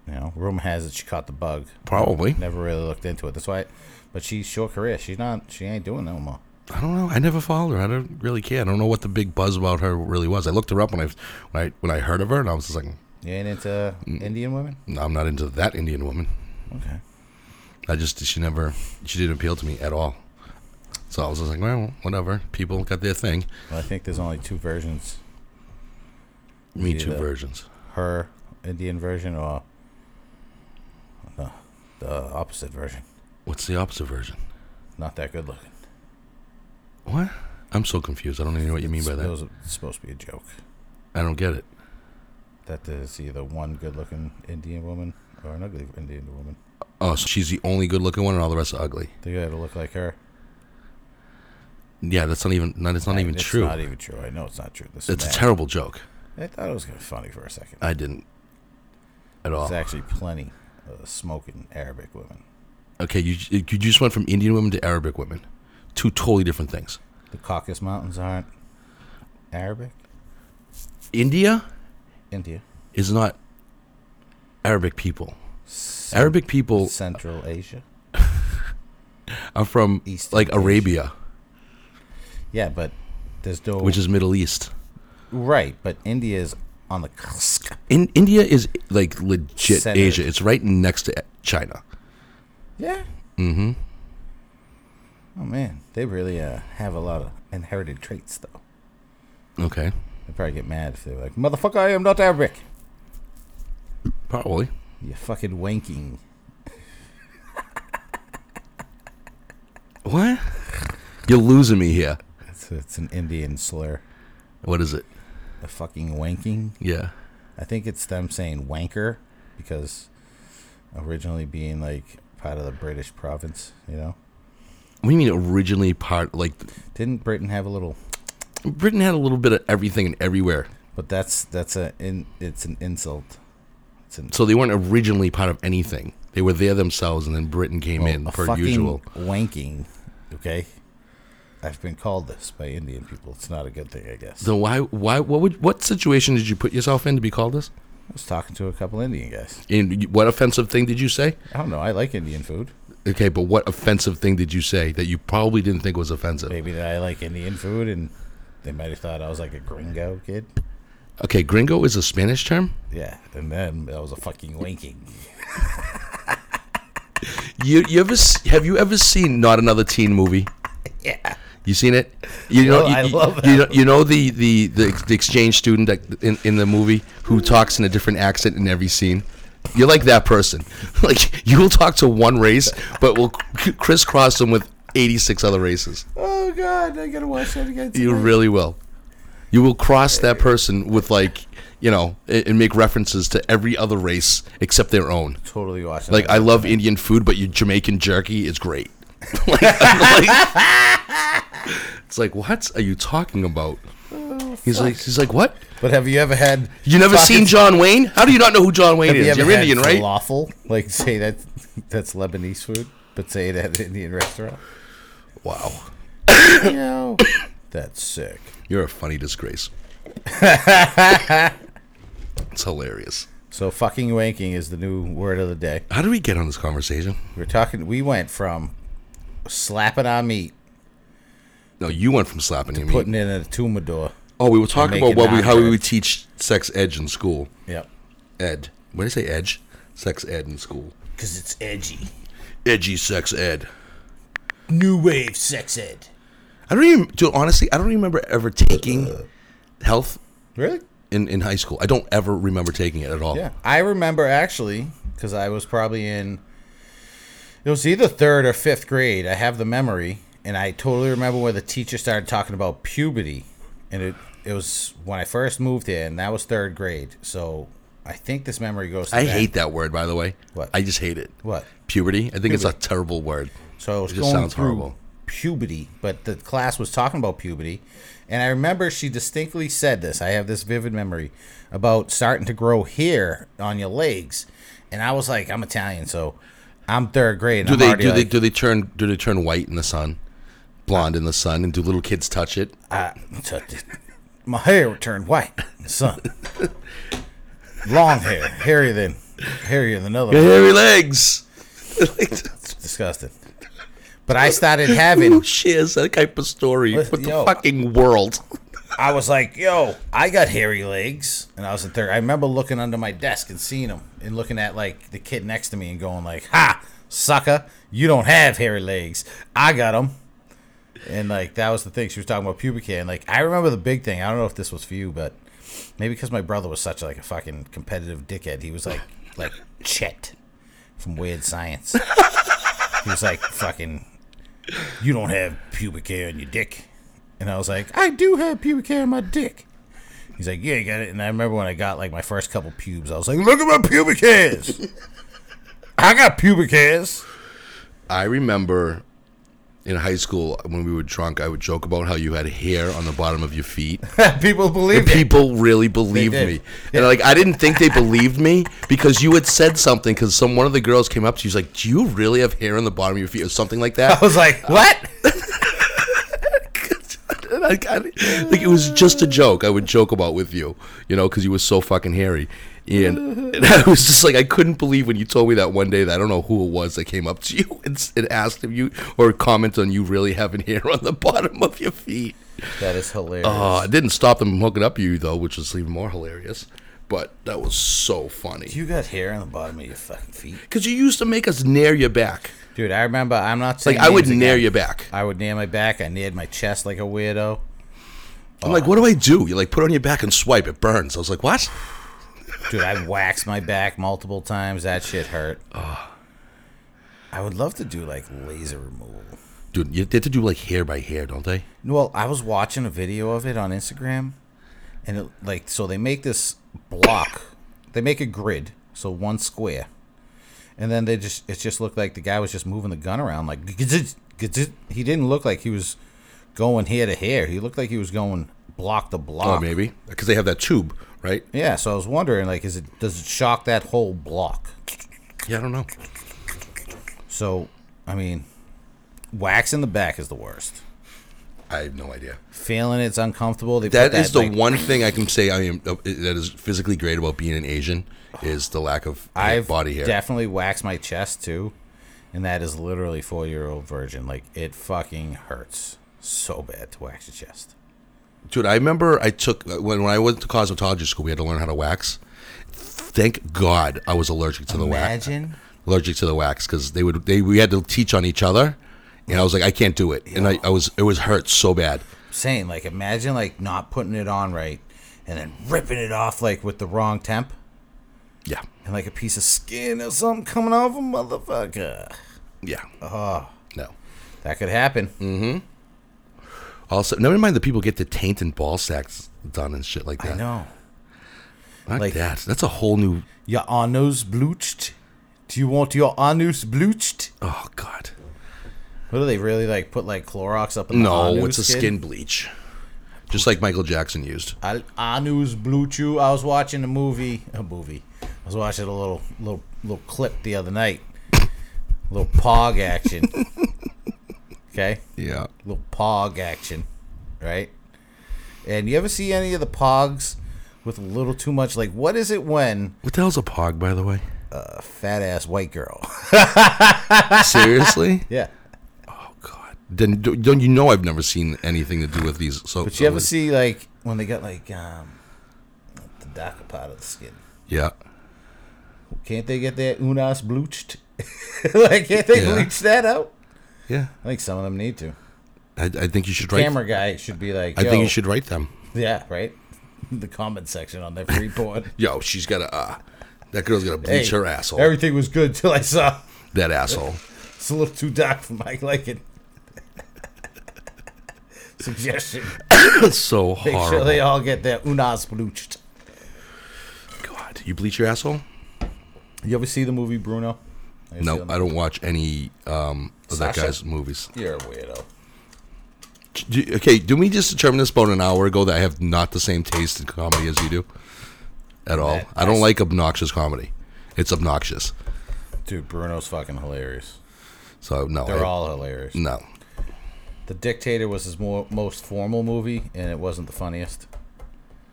[SPEAKER 2] You know, rumor has it she caught the bug.
[SPEAKER 1] Probably.
[SPEAKER 2] Never really looked into it. That's why. But she's short career. She's not. She ain't doing no more.
[SPEAKER 1] I don't know. I never followed her. I don't really care. I don't know what the big buzz about her really was. I looked her up when I when I when I heard of her, and I was just like,
[SPEAKER 2] You ain't into
[SPEAKER 1] Mm.
[SPEAKER 2] Indian women?
[SPEAKER 1] "No, I'm not into that Indian woman.
[SPEAKER 2] Okay.
[SPEAKER 1] I just she never she didn't appeal to me at all. So I was just like, well, whatever. People got their thing.
[SPEAKER 2] Well, I think there's only two versions.
[SPEAKER 1] Me
[SPEAKER 2] Yeah,
[SPEAKER 1] two versions.
[SPEAKER 2] Her Indian version or the, the opposite version.
[SPEAKER 1] What's the opposite version?
[SPEAKER 2] Not that good looking.
[SPEAKER 1] What? I'm so confused. I don't even know what you mean by that.
[SPEAKER 2] It was supposed to be a joke.
[SPEAKER 1] I don't get it.
[SPEAKER 2] That there's either one good looking Indian woman or an ugly Indian woman.
[SPEAKER 1] Oh, so she's the only good looking one, and all the rest are ugly.
[SPEAKER 2] They gotta look like her.
[SPEAKER 1] Yeah, that's not even. Not, it's not even
[SPEAKER 2] it's
[SPEAKER 1] true.
[SPEAKER 2] not even true. I know it's not true. This
[SPEAKER 1] it's a terrible joke.
[SPEAKER 2] I thought it was gonna be funny for a second.
[SPEAKER 1] I didn't at all.
[SPEAKER 2] There's actually plenty of smoking Arabic women.
[SPEAKER 1] Okay, you you just went from Indian women to Arabic women, two totally different things.
[SPEAKER 2] The Caucasus Mountains aren't Arabic.
[SPEAKER 1] India
[SPEAKER 2] India,
[SPEAKER 1] is not Arabic people. Arabic people
[SPEAKER 2] Central Asia.
[SPEAKER 1] are from
[SPEAKER 2] East
[SPEAKER 1] like
[SPEAKER 2] Asia.
[SPEAKER 1] Arabia,
[SPEAKER 2] Yeah, but there's no
[SPEAKER 1] which is Middle East.
[SPEAKER 2] right. But India is on the cusp.
[SPEAKER 1] In India is like legit
[SPEAKER 2] Centered.
[SPEAKER 1] Asia. It's right next to China.
[SPEAKER 2] Yeah. Mm-hmm. Oh man, they really uh, have a lot of inherited traits, though.
[SPEAKER 1] Okay,
[SPEAKER 2] They probably get mad if they're like, "Motherfucker, I am not Arabic."
[SPEAKER 1] probably.
[SPEAKER 2] You fucking wanking.
[SPEAKER 1] What? You're losing me here.
[SPEAKER 2] It's, it's an Indian slur.
[SPEAKER 1] What is it?
[SPEAKER 2] The fucking wanking.
[SPEAKER 1] Yeah.
[SPEAKER 2] I think it's them saying wanker because originally being like part of the British province, you know.
[SPEAKER 1] What do you mean originally part like
[SPEAKER 2] Didn't Britain have a little?
[SPEAKER 1] Britain had a little bit of everything and everywhere.
[SPEAKER 2] But that's that's a in, it's an insult. It's an
[SPEAKER 1] So they weren't originally part of anything. They were there themselves and then Britain came in
[SPEAKER 2] a
[SPEAKER 1] per usual.
[SPEAKER 2] wanking. Okay, I've been called this by Indian people. It's not a good thing, I guess.
[SPEAKER 1] So why why what would what situation did you put yourself in to be called this?
[SPEAKER 2] I was talking to a couple Indian guys.
[SPEAKER 1] And what offensive thing did you say?
[SPEAKER 2] I don't know. I like Indian food.
[SPEAKER 1] Okay, but what offensive thing did you say that you probably didn't think was offensive?
[SPEAKER 2] Maybe that I like Indian food, and they might have thought I was like a gringo kid.
[SPEAKER 1] Okay, gringo is a Spanish term.
[SPEAKER 2] Yeah, and then that was a fucking wanking.
[SPEAKER 1] You you ever have you ever seen not another teen movie?
[SPEAKER 2] Yeah.
[SPEAKER 1] You seen it? You know, oh,
[SPEAKER 2] Well, I
[SPEAKER 1] you,
[SPEAKER 2] love
[SPEAKER 1] you
[SPEAKER 2] that
[SPEAKER 1] know, you know the, the, the, the exchange student that in, in the movie who talks in a different accent in every scene. You're like that person. Like you will talk to one race, but will c- crisscross them with 86 other races.
[SPEAKER 2] Oh God, I gotta watch that again.
[SPEAKER 1] You really will. You will cross that person with like you know and, make references to every other race except their own.
[SPEAKER 2] totally watch that.
[SPEAKER 1] Like I love Indian food, but your Jamaican jerky is great. like, like- it's like what are you talking about? Oh, he's like he's like what?
[SPEAKER 2] But have you ever had?
[SPEAKER 1] You never seen John Wayne? How do you not know who John Wayne
[SPEAKER 2] you
[SPEAKER 1] is?
[SPEAKER 2] ever
[SPEAKER 1] You're Indian, right?
[SPEAKER 2] Falafel, like say that that's Lebanese food, but say it at an Indian restaurant.
[SPEAKER 1] Wow,
[SPEAKER 2] you know, that's sick.
[SPEAKER 1] you're a funny disgrace. it's hilarious.
[SPEAKER 2] So fucking wanking is the new word of the day.
[SPEAKER 1] How do we get on this conversation?
[SPEAKER 2] We're talking. We went from slapping on meat,
[SPEAKER 1] No, you went from slapping your meat.
[SPEAKER 2] putting it in a tumador.
[SPEAKER 1] Oh, we were talking
[SPEAKER 2] and
[SPEAKER 1] about what we how we would teach sex edge in school.
[SPEAKER 2] Yep.
[SPEAKER 1] Ed. What did I say? Edge. Sex ed in school.
[SPEAKER 2] Because it's edgy.
[SPEAKER 1] Edgy sex ed.
[SPEAKER 2] New wave sex ed.
[SPEAKER 1] I don't even. Dude, honestly, I don't remember ever taking health.
[SPEAKER 2] Really?
[SPEAKER 1] in, in high school. I don't ever remember taking it at all.
[SPEAKER 2] Yeah, I remember actually because I was probably in. It was either third or fifth grade. I have the memory, and I totally remember where the teacher started talking about puberty, and it it was when I first moved here, and that was third grade. So I think this memory goes. To
[SPEAKER 1] I
[SPEAKER 2] that.
[SPEAKER 1] hate that word, by the way.
[SPEAKER 2] What?
[SPEAKER 1] I just hate it.
[SPEAKER 2] What?
[SPEAKER 1] Puberty. I think it's a terrible word.
[SPEAKER 2] So I was
[SPEAKER 1] It
[SPEAKER 2] going through
[SPEAKER 1] horrible.
[SPEAKER 2] puberty, but the class was talking about puberty, and I remember she distinctly said this. I have this vivid memory about starting to grow hair on your legs, and I was like, I'm Italian, so I'm third grade. And
[SPEAKER 1] Do
[SPEAKER 2] I'm
[SPEAKER 1] they do they do they turn do they turn white in the sun, blonde in the sun, and do little kids touch it?
[SPEAKER 2] I touched it. My hair turned white in the sun. Long hair, hairier than hairier than other.
[SPEAKER 1] Hairy legs.
[SPEAKER 2] It's disgusting. But I started having
[SPEAKER 1] Who shares that type of story with the
[SPEAKER 2] yo.
[SPEAKER 1] fucking world?
[SPEAKER 2] I was like, yo, I got hairy legs. And I was in third. I remember looking under my desk and seeing them and looking at like the kid next to me and going like, ha, sucker, you don't have hairy legs. I got them. And like, that was the thing. She was talking about pubic hair. And like, I remember the big thing. I don't know if this was for you, but maybe because my brother was such like a fucking competitive dickhead. He was like, like Chet from Weird Science. he was like, fucking, you don't have pubic hair in your dick. And I was like, I do have pubic hair in my dick. He's like, yeah, you got it. And I remember when I got like my first couple pubes, I was like, look at my pubic hairs. I got pubic hairs.
[SPEAKER 1] I remember in high school when we were drunk, I would joke about how you had hair on the bottom of your feet.
[SPEAKER 2] People believe it.
[SPEAKER 1] People really believed me, and like I didn't think they believed me because you had said something. Because some one of the girls came up to you, was like, "Do you really have hair on the bottom of your feet?" or something like that.
[SPEAKER 2] I was like, what?
[SPEAKER 1] And I, I, like it was just a joke. I would joke about with you, you know, because you were so fucking hairy. And, and I was just like, I couldn't believe when you told me that one day that I don't know who it was that came up to you and, and asked if you or comment on you really having hair on the bottom of your feet.
[SPEAKER 2] That is hilarious.
[SPEAKER 1] Uh, it didn't stop them from hooking up you though, which was even more hilarious. But that was so funny
[SPEAKER 2] you got hair on the bottom of your fucking feet.
[SPEAKER 1] because you used to make us Nair your back.
[SPEAKER 2] Dude, I remember, I'm not saying
[SPEAKER 1] Like I would Nair
[SPEAKER 2] again.
[SPEAKER 1] your back.
[SPEAKER 2] I would Nair my back. I Naired my chest like a weirdo.
[SPEAKER 1] I'm like, what do I do? You like put it on your back and swipe. It burns. I was like, what?
[SPEAKER 2] Dude, I waxed my back multiple times. That shit hurt. I would love to do like laser removal.
[SPEAKER 1] Dude, you have to do like hair by hair, don't they?
[SPEAKER 2] Well, I was watching a video of it on Instagram, and it, like, so they make this block. They make a grid, so one square, and then they just it just looked like the guy was just moving the gun around like he didn't look like he was going hair to hair. He looked like he was going block to block.
[SPEAKER 1] Oh, maybe because they have that tube, right?
[SPEAKER 2] Yeah, so I was wondering like, is it does it shock that whole block?
[SPEAKER 1] Yeah, I don't know.
[SPEAKER 2] So, I mean, wax in the back is the worst.
[SPEAKER 1] I have no idea.
[SPEAKER 2] Feeling it's uncomfortable. They
[SPEAKER 1] That
[SPEAKER 2] put
[SPEAKER 1] is the
[SPEAKER 2] like,
[SPEAKER 1] one thing I can say I am uh, that is physically great about being an Asian is the lack of hair-
[SPEAKER 2] I've
[SPEAKER 1] body hair.
[SPEAKER 2] definitely waxed my chest too, and that is literally four year old virgin. Like it fucking hurts so bad to wax your chest.
[SPEAKER 1] Dude, I remember I took uh, when when I went to cosmetology school, we had to learn how to wax. Thank God I was allergic to the wax.
[SPEAKER 2] Imagine.
[SPEAKER 1] Allergic to the wax because they would they we had to teach on each other, and I was like I can't do it, and I, I was it was hurt so bad.
[SPEAKER 2] Saying like imagine like not putting it on right, and then ripping it off like with the wrong temp,
[SPEAKER 1] Yeah,
[SPEAKER 2] and like a piece of skin or something coming off a motherfucker.
[SPEAKER 1] yeah.
[SPEAKER 2] Oh,
[SPEAKER 1] No.
[SPEAKER 2] that could happen.
[SPEAKER 1] Mm. Hmm. Also, never mind the people get the taint and ball sacks done and shit like that.
[SPEAKER 2] I know.
[SPEAKER 1] Not
[SPEAKER 2] Like-
[SPEAKER 1] that. That's a whole new.
[SPEAKER 2] Your anus bleached. Do you want your anus bleached?
[SPEAKER 1] Oh God.
[SPEAKER 2] What do they really like? Put like Clorox up in the
[SPEAKER 1] No,
[SPEAKER 2] anus No,
[SPEAKER 1] it's a skin bleach, just like Michael Jackson used.
[SPEAKER 2] I, Anus Bluchu. I was watching a movie. A movie. I was watching a little little little clip the other night. A little pog action. okay,
[SPEAKER 1] Yeah.
[SPEAKER 2] A little pog action, right? And you ever see any of the pogs with a little too much? Like, what is it when
[SPEAKER 1] What the hell's a pog, by the way?
[SPEAKER 2] a fat ass white girl?
[SPEAKER 1] Seriously?
[SPEAKER 2] yeah.
[SPEAKER 1] Oh God. Then do- don't you know I've never seen anything to do with these? So,
[SPEAKER 2] But you ever see like when they got like um the darker part of the skin?
[SPEAKER 1] Yeah.
[SPEAKER 2] Can't they get their unas bleached? like, can't they
[SPEAKER 1] Yeah.
[SPEAKER 2] bleach that out?
[SPEAKER 1] Yeah.
[SPEAKER 2] I think some of them need to.
[SPEAKER 1] I, I think you should write.
[SPEAKER 2] Camera guy should be like,
[SPEAKER 1] I think you should write them.
[SPEAKER 2] Yeah, right. the comment section on that free porn.
[SPEAKER 1] Yo, she's got a. Uh, that girl's gonna bleach
[SPEAKER 2] Hey,
[SPEAKER 1] her asshole.
[SPEAKER 2] Everything was good till I saw
[SPEAKER 1] that asshole.
[SPEAKER 2] it's a little too dark for my liking. Suggestion.
[SPEAKER 1] So
[SPEAKER 2] Make
[SPEAKER 1] horrible.
[SPEAKER 2] sure they all get their unas bleached.
[SPEAKER 1] God, you bleach your asshole?
[SPEAKER 2] You ever see the movie Bruno?
[SPEAKER 1] No,
[SPEAKER 2] seen
[SPEAKER 1] I don't watch any um, of that
[SPEAKER 2] Sacha?
[SPEAKER 1] guy's movies.
[SPEAKER 2] You're a weirdo.
[SPEAKER 1] Do- Okay, did we just determine this about an hour ago that I have not the same taste in comedy as you do? At all.
[SPEAKER 2] That-
[SPEAKER 1] I don't like obnoxious comedy. It's obnoxious.
[SPEAKER 2] Dude, Bruno's fucking hilarious.
[SPEAKER 1] So no,
[SPEAKER 2] They're
[SPEAKER 1] I-
[SPEAKER 2] all hilarious.
[SPEAKER 1] no.
[SPEAKER 2] The Dictator was his more, most formal movie, and it wasn't the funniest.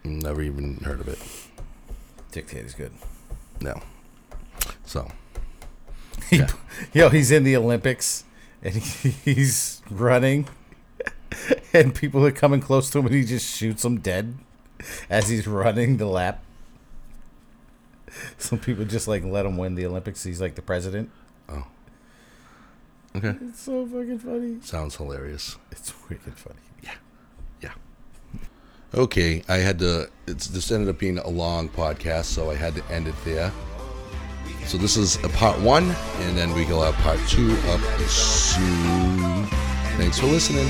[SPEAKER 1] Never even heard of it.
[SPEAKER 2] Dictator's good.
[SPEAKER 1] No. So
[SPEAKER 2] He, Yo, he's in the Olympics, and he, he's running, and people are coming close to him, and he just shoots them dead as he's running the lap. Some people just like let him win the Olympics. He's like the president. Oh.
[SPEAKER 1] Okay,
[SPEAKER 2] It's so fucking funny.
[SPEAKER 1] sounds hilarious.
[SPEAKER 2] It's wicked funny.
[SPEAKER 1] Yeah. Yeah. Okay, I had to. It's this ended up being a long podcast, so I had to end it there. So this is a part one, and then we will have part two up soon. Thanks for listening.